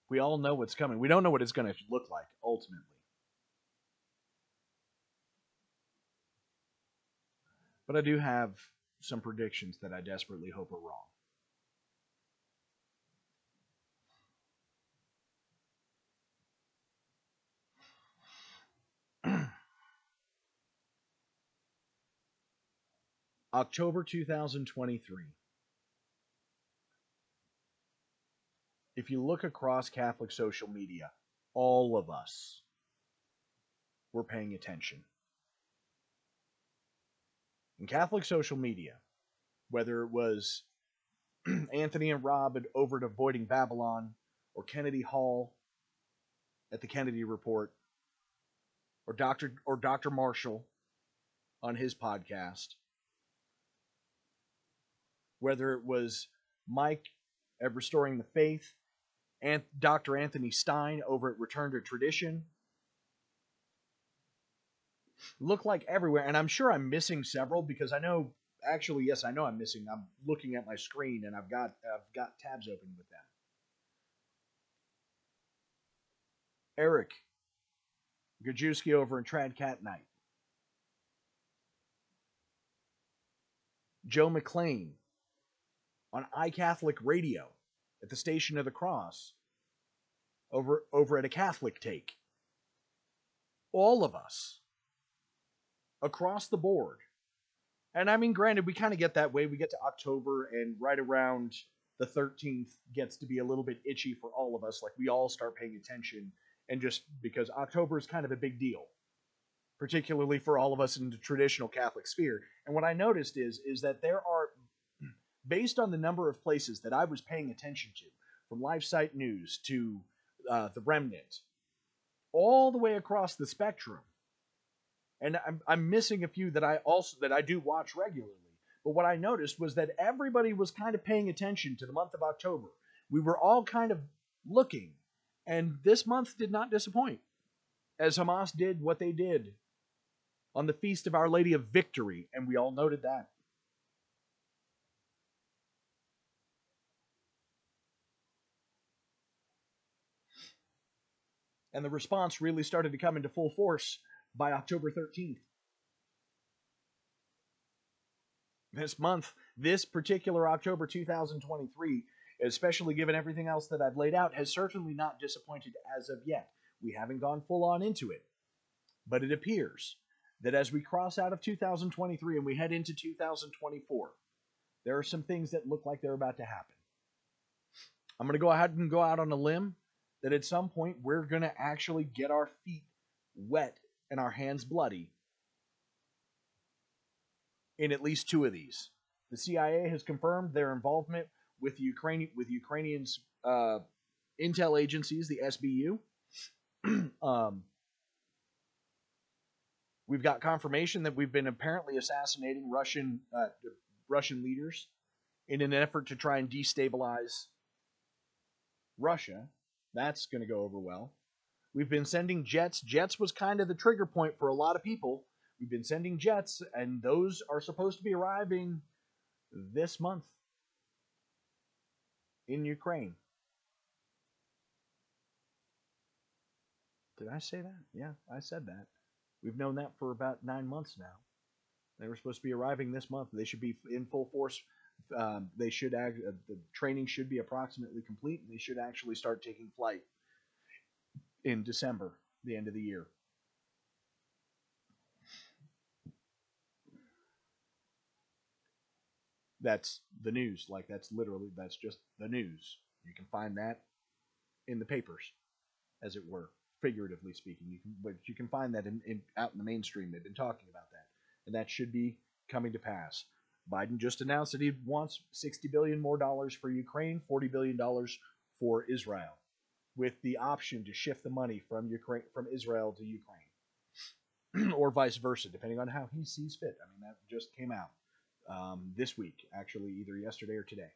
We all know what's coming. We don't know what it's going to look like ultimately. But I do have some predictions that I desperately hope are wrong. October 2023. if you look across Catholic social media, all of us were paying attention. In Catholic social media, whether it was Anthony and Rob over at Avoiding Babylon, or Kennedy Hall at the Kennedy Report, or Dr. or Dr. Marshall on his podcast, whether it was Mike at Restoring the Faith, and Dr. Anthony Stine over at Return to Tradition. Look like everywhere, and I'm sure I'm missing several because I know actually yes, I know I'm missing. I'm looking at my screen and I've got I've got tabs open with them. Eric Gajewski over in TradCatKnight. Joe McClane on iCatholic Radio at the Station of the Cross over, over at a Catholic Take. All of us across the board. And I mean, granted, we kind of get that way. We get to October, and right around the 13th gets to be a little bit itchy for all of us. Like, we all start paying attention, and just because October is kind of a big deal, particularly for all of us in the traditional Catholic sphere. And what I noticed is, is that there are based on the number of places that I was paying attention to, from LifeSite News to uh, The Remnant, all the way across the spectrum. And I'm, I'm missing a few that I also that I do watch regularly. But what I noticed was that everybody was kind of paying attention to the month of October. We were all kind of looking, and this month did not disappoint, as Hamas did what they did on the feast of Our Lady of Victory, and we all noted that. and the response really started to come into full force by October 13th. This month, this particular October 2023, especially given everything else that I've laid out, has certainly not disappointed as of yet. We haven't gone full on into it. But it appears that as we cross out of 2023 and we head into 2024, there are some things that look like they're about to happen. I'm going to go ahead and go out on a limb that at some point we're going to actually get our feet wet and our hands bloody in at least two of these. The CIA has confirmed their involvement with Ukraine with Ukrainians uh, intel agencies, the SBU. um, we've got confirmation that we've been apparently assassinating Russian uh, Russian leaders in an effort to try and destabilize Russia that's going to go over well. We've been sending jets. Jets was kind of the trigger point for a lot of people. We've been sending jets, and those are supposed to be arriving this month in Ukraine. Did I say that? Yeah, I said that. We've known that for about nine months now. They were supposed to be arriving this month. They should be in full force um, they should act, uh, the training should be approximately complete, and they should actually start taking flight in December, the end of the year. That's the news. Like that's literally that's just the news. You can find that in the papers, as it were, figuratively speaking. You can, but you can find that in, in out in the mainstream. They've been talking about that, and that should be coming to pass. Biden just announced that he wants 60 billion more dollars for Ukraine, 40 billion dollars for Israel, with the option to shift the money from Ukraine from Israel to Ukraine, or vice versa, depending on how he sees fit. I mean, that just came out um, this week, actually, either yesterday or today.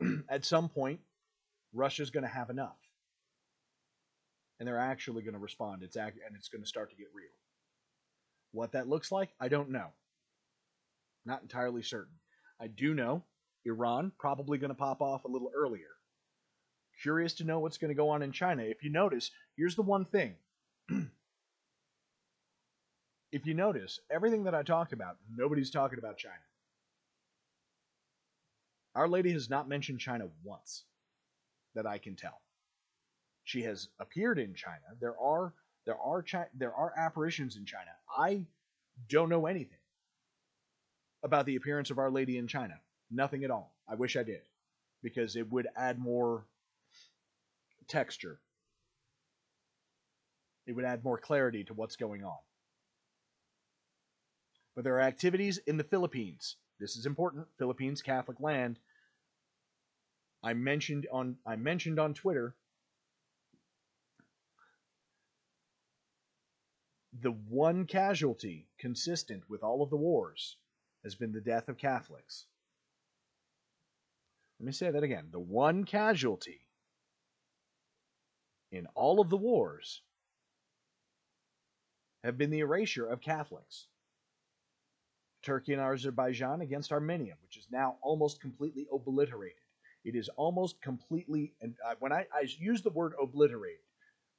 At some point, Russia's going to have enough, and they're actually going to respond. It's and it's going to start to get real. What that looks like, I don't know. Not entirely certain. I do know Iran probably going to pop off a little earlier. Curious to know what's going to go on in China. If you notice, here's the one thing. if you notice, everything that I talked about, nobody's talking about China. Our Lady has not mentioned China once that I can tell. She has appeared in China. There are there are Chi- there are apparitions in China. I don't know anything about the appearance of Our Lady in China. Nothing at all. I wish I did. because it would add more texture. It would add more clarity to what's going on. But there are activities in the Philippines. This is important. Philippines Catholic land. I mentioned on I mentioned on Twitter the one casualty consistent with all of the wars has been the death of Catholics. Let me say that again. The one casualty in all of the wars have been the erasure of Catholics. Turkey and Azerbaijan against Armenia, which is now almost completely obliterated. It is almost completely, and when I, I use the word obliterated,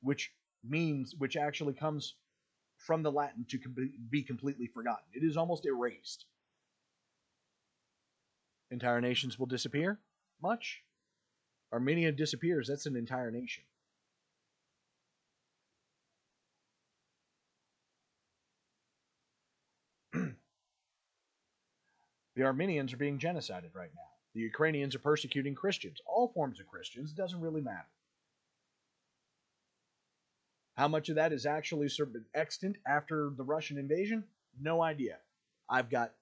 which means, which actually comes from the Latin to be completely forgotten, it is almost erased. Entire nations will disappear? Much? Armenia disappears, that's an entire nation. The Armenians are being genocided right now. The Ukrainians are persecuting Christians. All forms of Christians, it doesn't really matter. How much of that is actually extant after the Russian invasion? No idea. I've got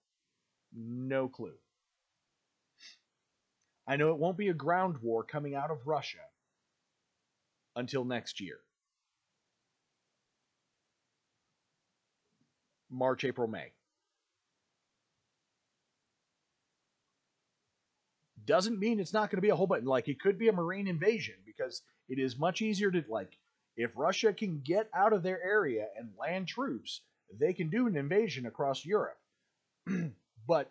no clue. I know it won't be a ground war coming out of Russia until next year. March, April, May. Doesn't mean it's not going to be a whole bunch. Like it could be a marine invasion because it is much easier to like if Russia can get out of their area and land troops, they can do an invasion across Europe. but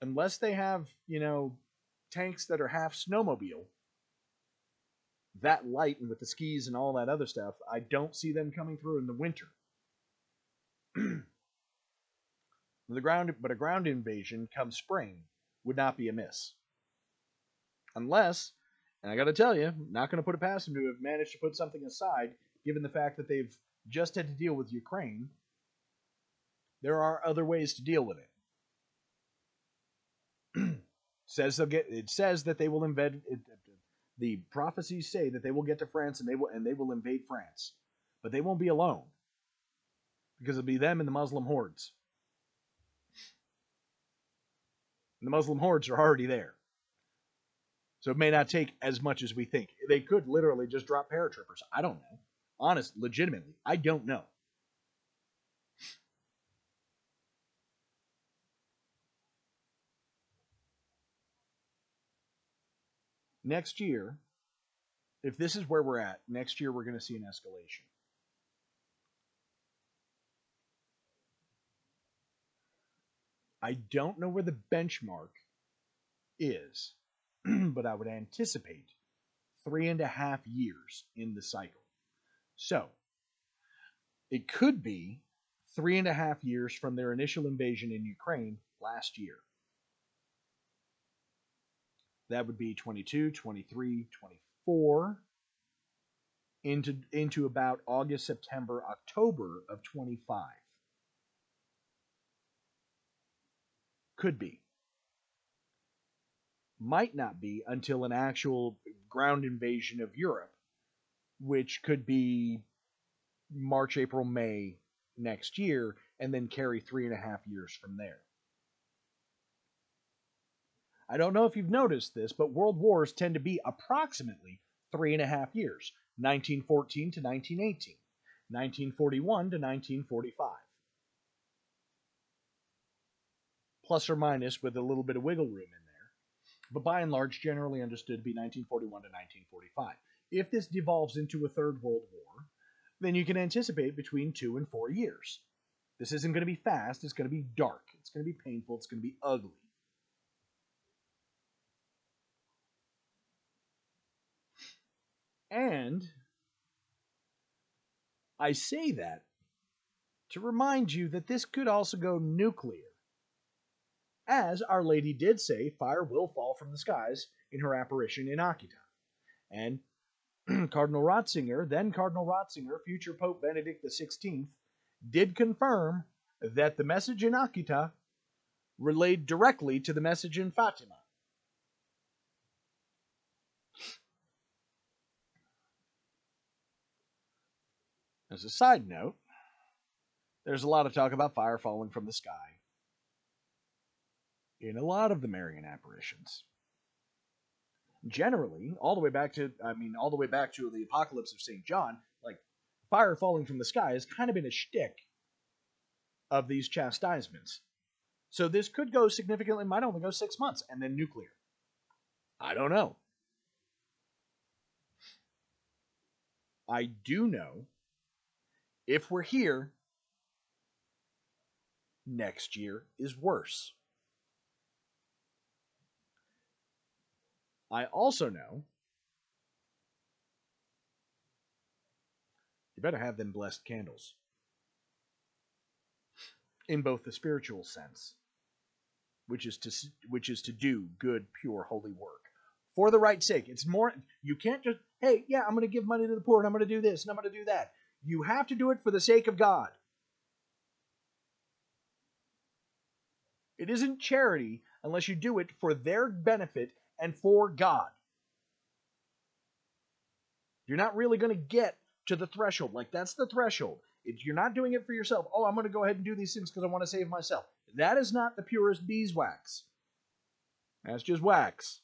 unless they have, you know, tanks that are half snowmobile, that light and with the skis and all that other stuff, I don't see them coming through in the winter. the ground, but a ground invasion come spring would not be amiss. Unless, and I got to tell you, not going to put it past them to have managed to put something aside, given the fact that they've just had to deal with Ukraine. There are other ways to deal with it. says they'll get. It says that they will invade. It, the prophecies say that they will get to France and they will and they will invade France, but they won't be alone because it'll be them and the Muslim hordes. And the Muslim hordes are already there. So it may not take as much as we think. They could literally just drop paratroopers. I don't know. Honest, legitimately, I don't know. Next year, if this is where we're at, next year we're going to see an escalation. I don't know where the benchmark is but I would anticipate three and a half years in the cycle. So it could be three and a half years from their initial invasion in Ukraine last year. That would be 22, 23, 24 into into about August, September, October of 25. Could be might not be until an actual ground invasion of Europe, which could be March, April, May next year, and then carry three and a half years from there. I don't know if you've noticed this, but world wars tend to be approximately three and a half years 1914 to 1918, 1941 to 1945. Plus or minus with a little bit of wiggle room in but by and large generally understood to be 1941 to 1945. If this devolves into a third world war, then you can anticipate between two and four years. This isn't going to be fast, it's going to be dark, it's going to be painful, it's going to be ugly. And I say that to remind you that this could also go nuclear as Our Lady did say fire will fall from the skies in her apparition in Akita. And Cardinal Ratzinger, then Cardinal Ratzinger, future Pope Benedict XVI, did confirm that the message in Akita relayed directly to the message in Fatima. As a side note, there's a lot of talk about fire falling from the sky in a lot of the Marian apparitions. Generally, all the way back to, I mean, all the way back to the Apocalypse of St. John, like fire falling from the sky has kind of been a shtick of these chastisements. So this could go significantly, might only go six months, and then nuclear. I don't know. I do know if we're here, next year is worse. I also know you better have them blessed candles in both the spiritual sense, which is to which is to do good, pure, holy work for the right sake. It's more you can't just hey, yeah, I'm going to give money to the poor and I'm going to do this and I'm going to do that. You have to do it for the sake of God. It isn't charity unless you do it for their benefit and for God. You're not really going to get to the threshold. Like, that's the threshold. If you're not doing it for yourself, oh, I'm going to go ahead and do these things because I want to save myself. That is not the purest beeswax. That's just wax.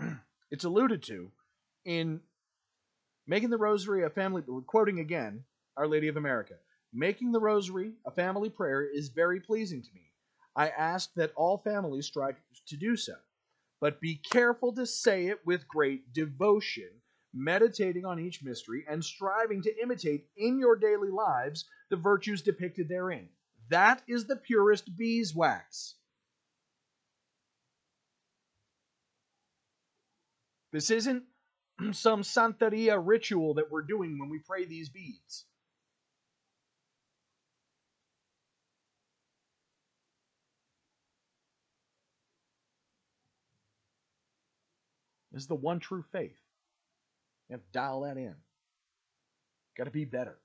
it's alluded to in making the rosary a family, quoting again Our Lady of America. Making the rosary a family prayer is very pleasing to me. I ask that all families strive to do so but be careful to say it with great devotion, meditating on each mystery and striving to imitate in your daily lives the virtues depicted therein. That is the purest beeswax. This isn't some Santeria ritual that we're doing when we pray these beads. Is the one true faith. You have to dial that in. Got to be better.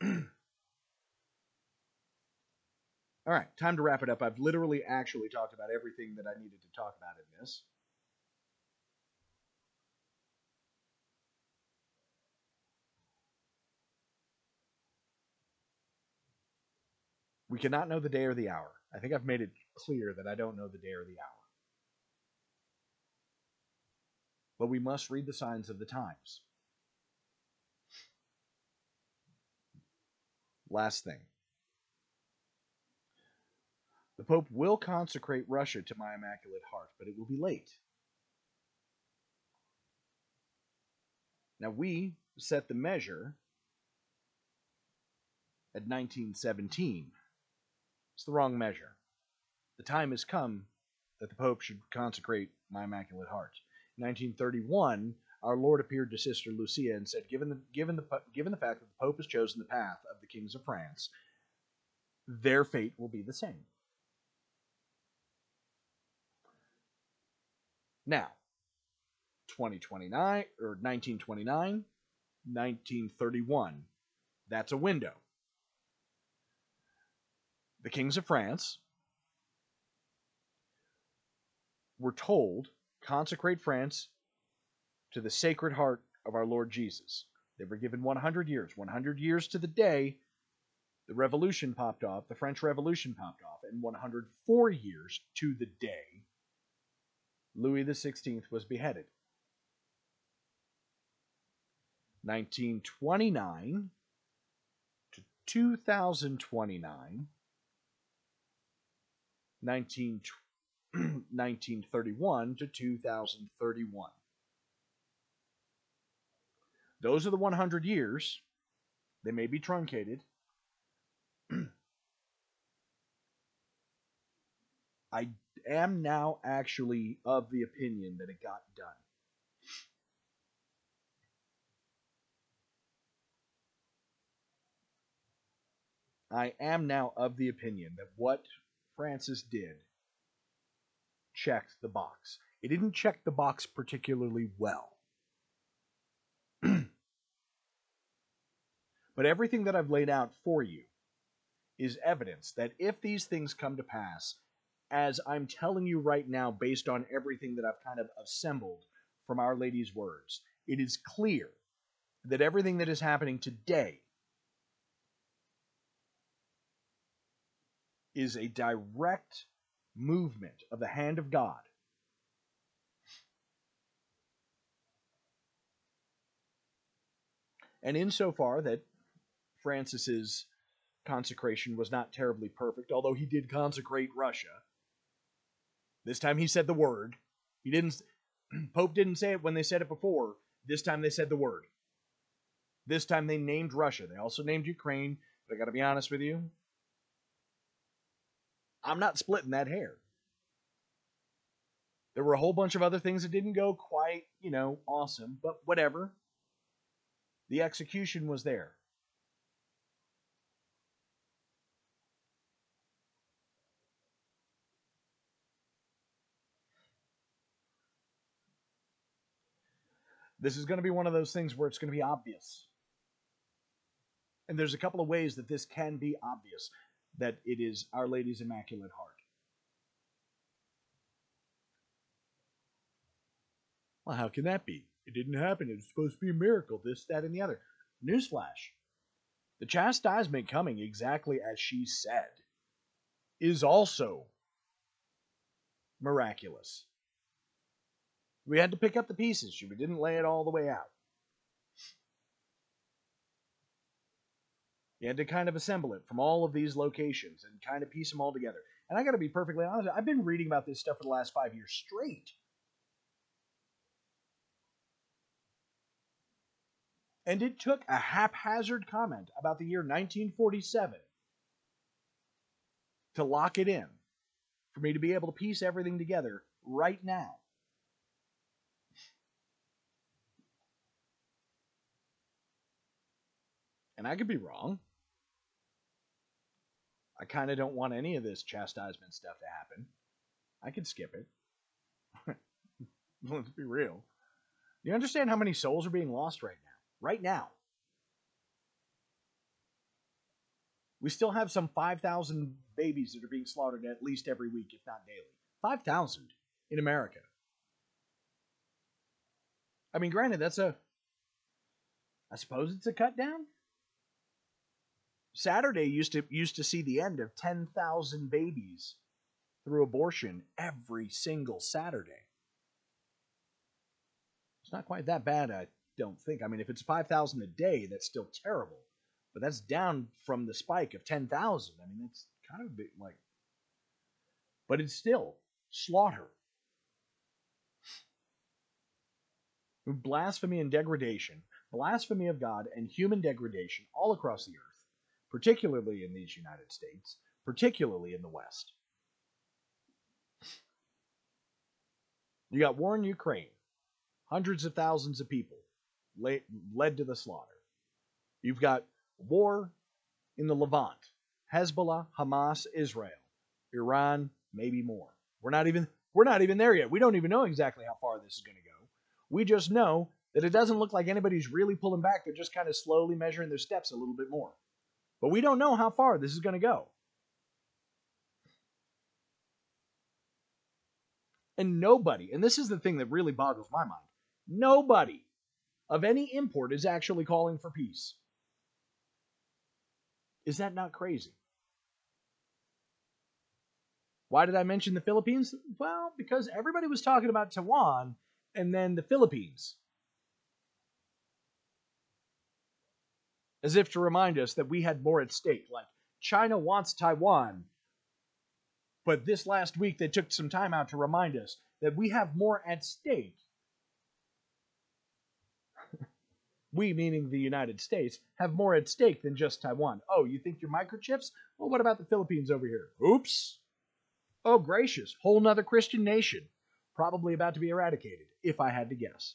All right, time to wrap it up. I've literally actually talked about everything that I needed to talk about in this. We cannot know the day or the hour. I think I've made it clear that I don't know the day or the hour. But we must read the signs of the times. Last thing. The Pope will consecrate Russia to my Immaculate Heart, but it will be late. Now, we set the measure at 1917. It's the wrong measure. The time has come that the Pope should consecrate my Immaculate Heart. 1931, our Lord appeared to Sister Lucia and said, given the, given, the, given the fact that the Pope has chosen the path of the kings of France, their fate will be the same. Now, 2029 or 1929, 1931, that's a window. The kings of France were told consecrate France to the Sacred Heart of our Lord Jesus. They were given 100 years. 100 years to the day the revolution popped off, the French Revolution popped off, and 104 years to the day Louis XVI was beheaded. 1929 to 2029, 1920 1931 to 2031. Those are the 100 years. They may be truncated. I am now actually of the opinion that it got done. I am now of the opinion that what Francis did checked the box. It didn't check the box particularly well. but everything that I've laid out for you is evidence that if these things come to pass as I'm telling you right now, based on everything that I've kind of assembled from Our Lady's words, it is clear that everything that is happening today is a direct movement of the hand of God. And insofar that Francis's consecration was not terribly perfect, although he did consecrate Russia. This time he said the word. He didn't Pope didn't say it when they said it before. This time they said the word. This time they named Russia. They also named Ukraine, but I got to be honest with you. I'm not splitting that hair. There were a whole bunch of other things that didn't go quite, you know, awesome, but whatever. The execution was there. This is going to be one of those things where it's going to be obvious. And there's a couple of ways that this can be obvious that it is Our Lady's Immaculate Heart. Well, how can that be? It didn't happen. It was supposed to be a miracle, this, that, and the other. Newsflash the chastisement coming exactly as she said is also miraculous. We had to pick up the pieces. We didn't lay it all the way out. You had to kind of assemble it from all of these locations and kind of piece them all together. And I got to be perfectly honest, I've been reading about this stuff for the last five years straight. And it took a haphazard comment about the year 1947 to lock it in for me to be able to piece everything together right now. And I could be wrong. I kind of don't want any of this chastisement stuff to happen. I could skip it. Let's be real. You understand how many souls are being lost right now? Right now. We still have some 5,000 babies that are being slaughtered at least every week, if not daily. 5,000 in America. I mean, granted, that's a. I suppose it's a cut down. Saturday used to used to see the end of 10,000 babies through abortion every single Saturday. It's not quite that bad, I don't think. I mean, if it's 5,000 a day, that's still terrible. But that's down from the spike of 10,000. I mean, it's kind of a bit like but it's still slaughter. Blasphemy and degradation, blasphemy of God and human degradation all across the earth particularly in these United States, particularly in the West. You got war in Ukraine, hundreds of thousands of people led to the slaughter. You've got war in the Levant, Hezbollah, Hamas, Israel, Iran, maybe more. We're not even we're not even there yet. We don't even know exactly how far this is going to go. We just know that it doesn't look like anybody's really pulling back. They're just kind of slowly measuring their steps a little bit more. But we don't know how far this is going to go. And nobody, and this is the thing that really boggles my mind, nobody of any import is actually calling for peace. Is that not crazy? Why did I mention the Philippines? Well, because everybody was talking about Taiwan and then the Philippines. As if to remind us that we had more at stake. Like, China wants Taiwan, but this last week they took some time out to remind us that we have more at stake. we, meaning the United States, have more at stake than just Taiwan. Oh, you think you're microchips? Well, what about the Philippines over here? Oops. Oh, gracious. Whole nother Christian nation. Probably about to be eradicated, if I had to guess.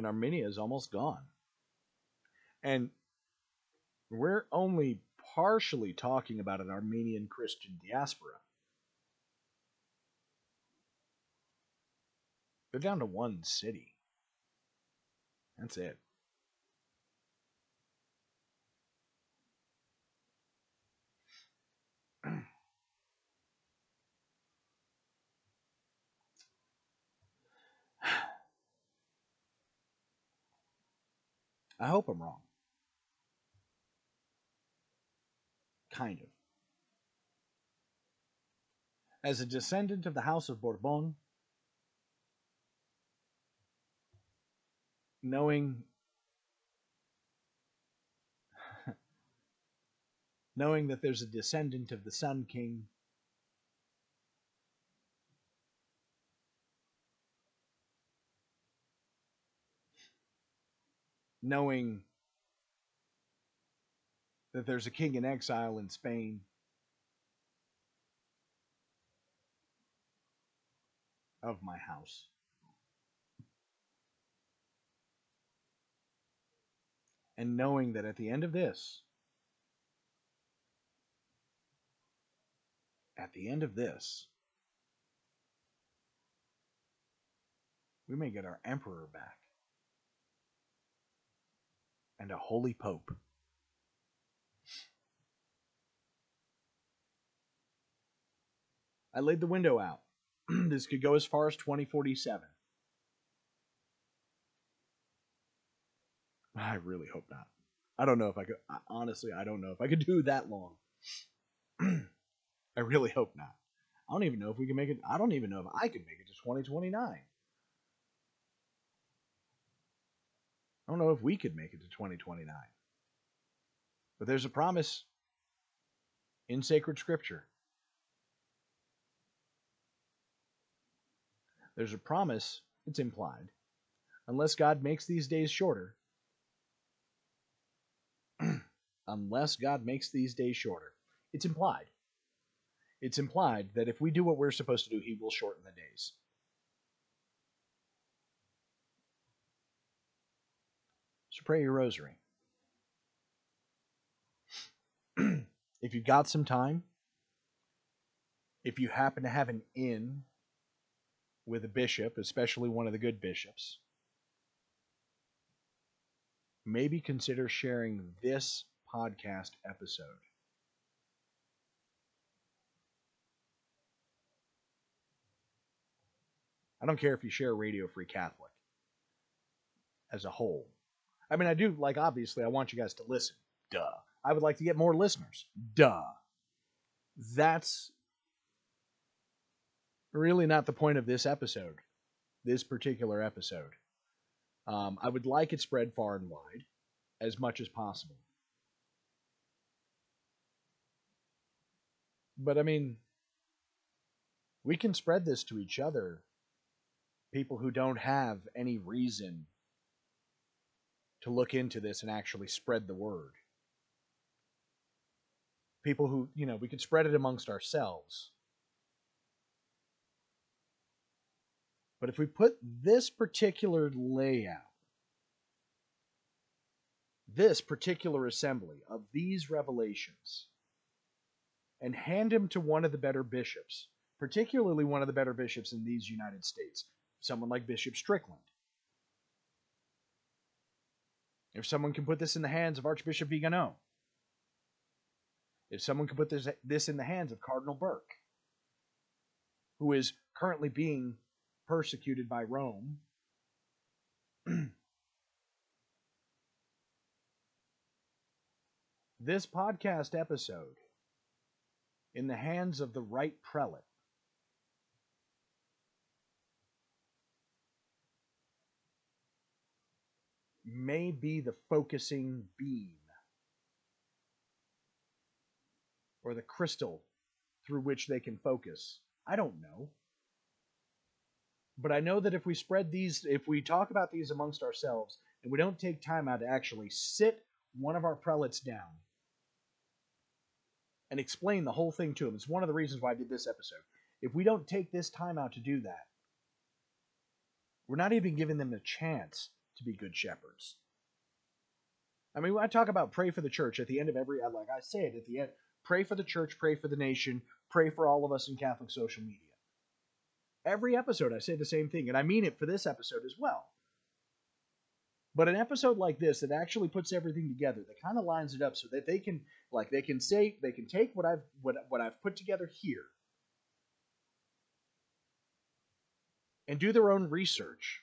And Armenia is almost gone. And we're only partially talking about an Armenian Christian diaspora. They're down to one city. That's it. I hope I'm wrong. Kind of. As a descendant of the House of Bourbon, knowing knowing that there's a descendant of the Sun King knowing that there's a king in exile in Spain. Of my house. And knowing that at the end of this, at the end of this, we may get our emperor back and a holy pope. I laid the window out. this could go as far as 2047. I really hope not. I don't know if I could. Honestly, I don't know if I could do that long. I really hope not. I don't even know if we can make it. I don't even know if I can make it to 2029. I don't know if we could make it to 2029. But there's a promise in sacred scripture. There's a promise, it's implied. Unless God makes these days shorter, unless God makes these days shorter. It's implied. It's implied that if we do what we're supposed to do, He will shorten the days. So pray your rosary. if you've got some time, if you happen to have an in with a bishop, especially one of the good bishops, maybe consider sharing this podcast episode. I don't care if you share Radio Free Catholic as a whole. I mean, I do, like, obviously, I want you guys to listen. Duh. I would like to get more listeners. Duh. That's really not the point of this episode, this particular episode. Um, I would like it spread far and wide as much as possible. But I mean, we can spread this to each other, people who don't have any reason to look into this and actually spread the word. People who, you know, we could spread it amongst ourselves. But if we put this particular layout, this particular assembly of these revelations, and hand him to one of the better bishops, particularly one of the better bishops in these United States, someone like Bishop Strickland. If someone can put this in the hands of Archbishop Vigano, if someone can put this, this in the hands of Cardinal Burke, who is currently being persecuted by Rome, this podcast episode in the hands of the right prelate. May be the focusing beam or the crystal through which they can focus. I don't know. But I know that if we spread these, if we talk about these amongst ourselves, and we don't take time out to actually sit one of our prelates down and explain the whole thing to them. It's one of the reasons why I did this episode. If we don't take this time out to do that, we're not even giving them a chance to be good shepherds. I mean, when I talk about pray for the church at the end of every, like I say it at the end, pray for the church, pray for the nation, pray for all of us in Catholic social media. Every episode, I say the same thing, and I mean it for this episode as well. But an episode like this that actually puts everything together, that kind of lines it up so that they can, like, they can say, they can take what I've what what I've put together here, and do their own research,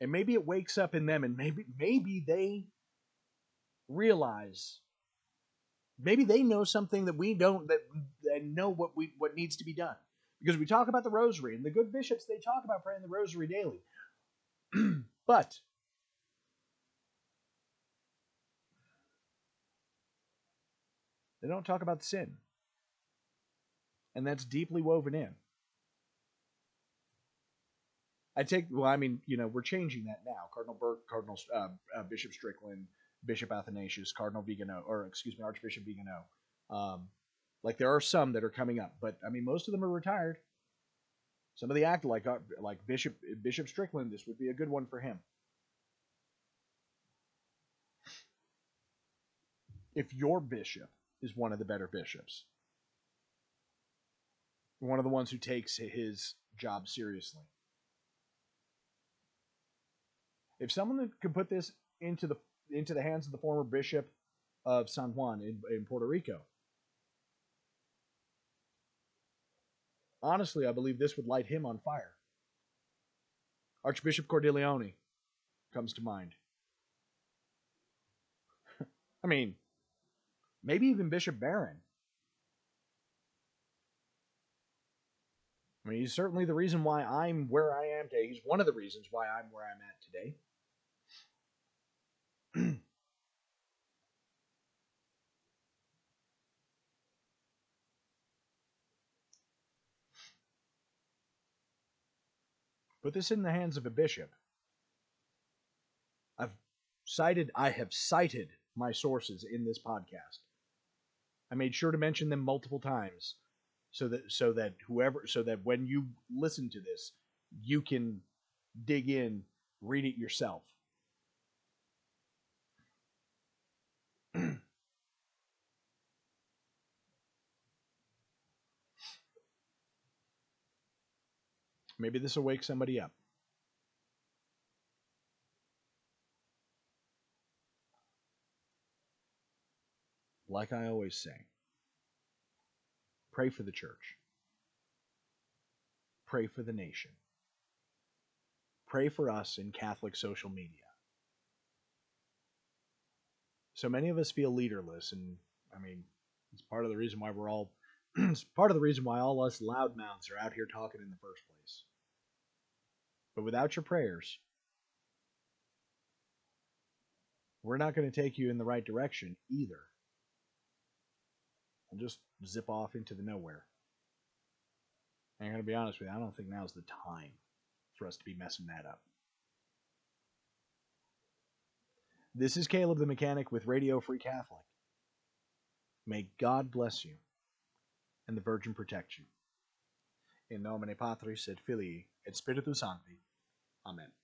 and maybe it wakes up in them, and maybe maybe they realize maybe they know something that we don't that, know what we what needs to be done. Because we talk about the rosary and the good bishops they talk about praying the rosary daily. But they don't talk about sin. And that's deeply woven in i take well i mean you know we're changing that now cardinal burke cardinal uh, uh, bishop strickland Bishop Athanasius, Cardinal Vigano, or excuse me, Archbishop Vigano. Um, like there are some that are coming up, but I mean most of them are retired. Some of the act like uh, like Bishop Bishop Strickland, this would be a good one for him. If your bishop is one of the better bishops, one of the ones who takes his job seriously. If someone could put this into the into the hands of the former bishop of San Juan in, in Puerto Rico. Honestly, I believe this would light him on fire. Archbishop Cordileone comes to mind. I mean, maybe even Bishop Barron. I mean, he's certainly the reason why I'm where I am today. He's one of the reasons why I'm where I'm at today. Put this in the hands of a bishop. I've cited I have cited my sources in this podcast. I made sure to mention them multiple times so that so that whoever so that when you listen to this, you can dig in, read it yourself. Maybe this will wake somebody up. Like I always say, pray for the church. Pray for the nation. Pray for us in Catholic social media. So many of us feel leaderless, and I mean, it's part of the reason why we're all it's part of the reason why all us loudmouths are out here talking in the first place. But without your prayers, we're not going to take you in the right direction either. We'll just zip off into the nowhere. And I'm going to be honest with you, I don't think now's the time for us to be messing that up. This is Caleb the Mechanic with Radio Free Catholic. May God bless you and the Virgin protect you. In nomine Patris et Filii et Spiritus Sancti. Amen.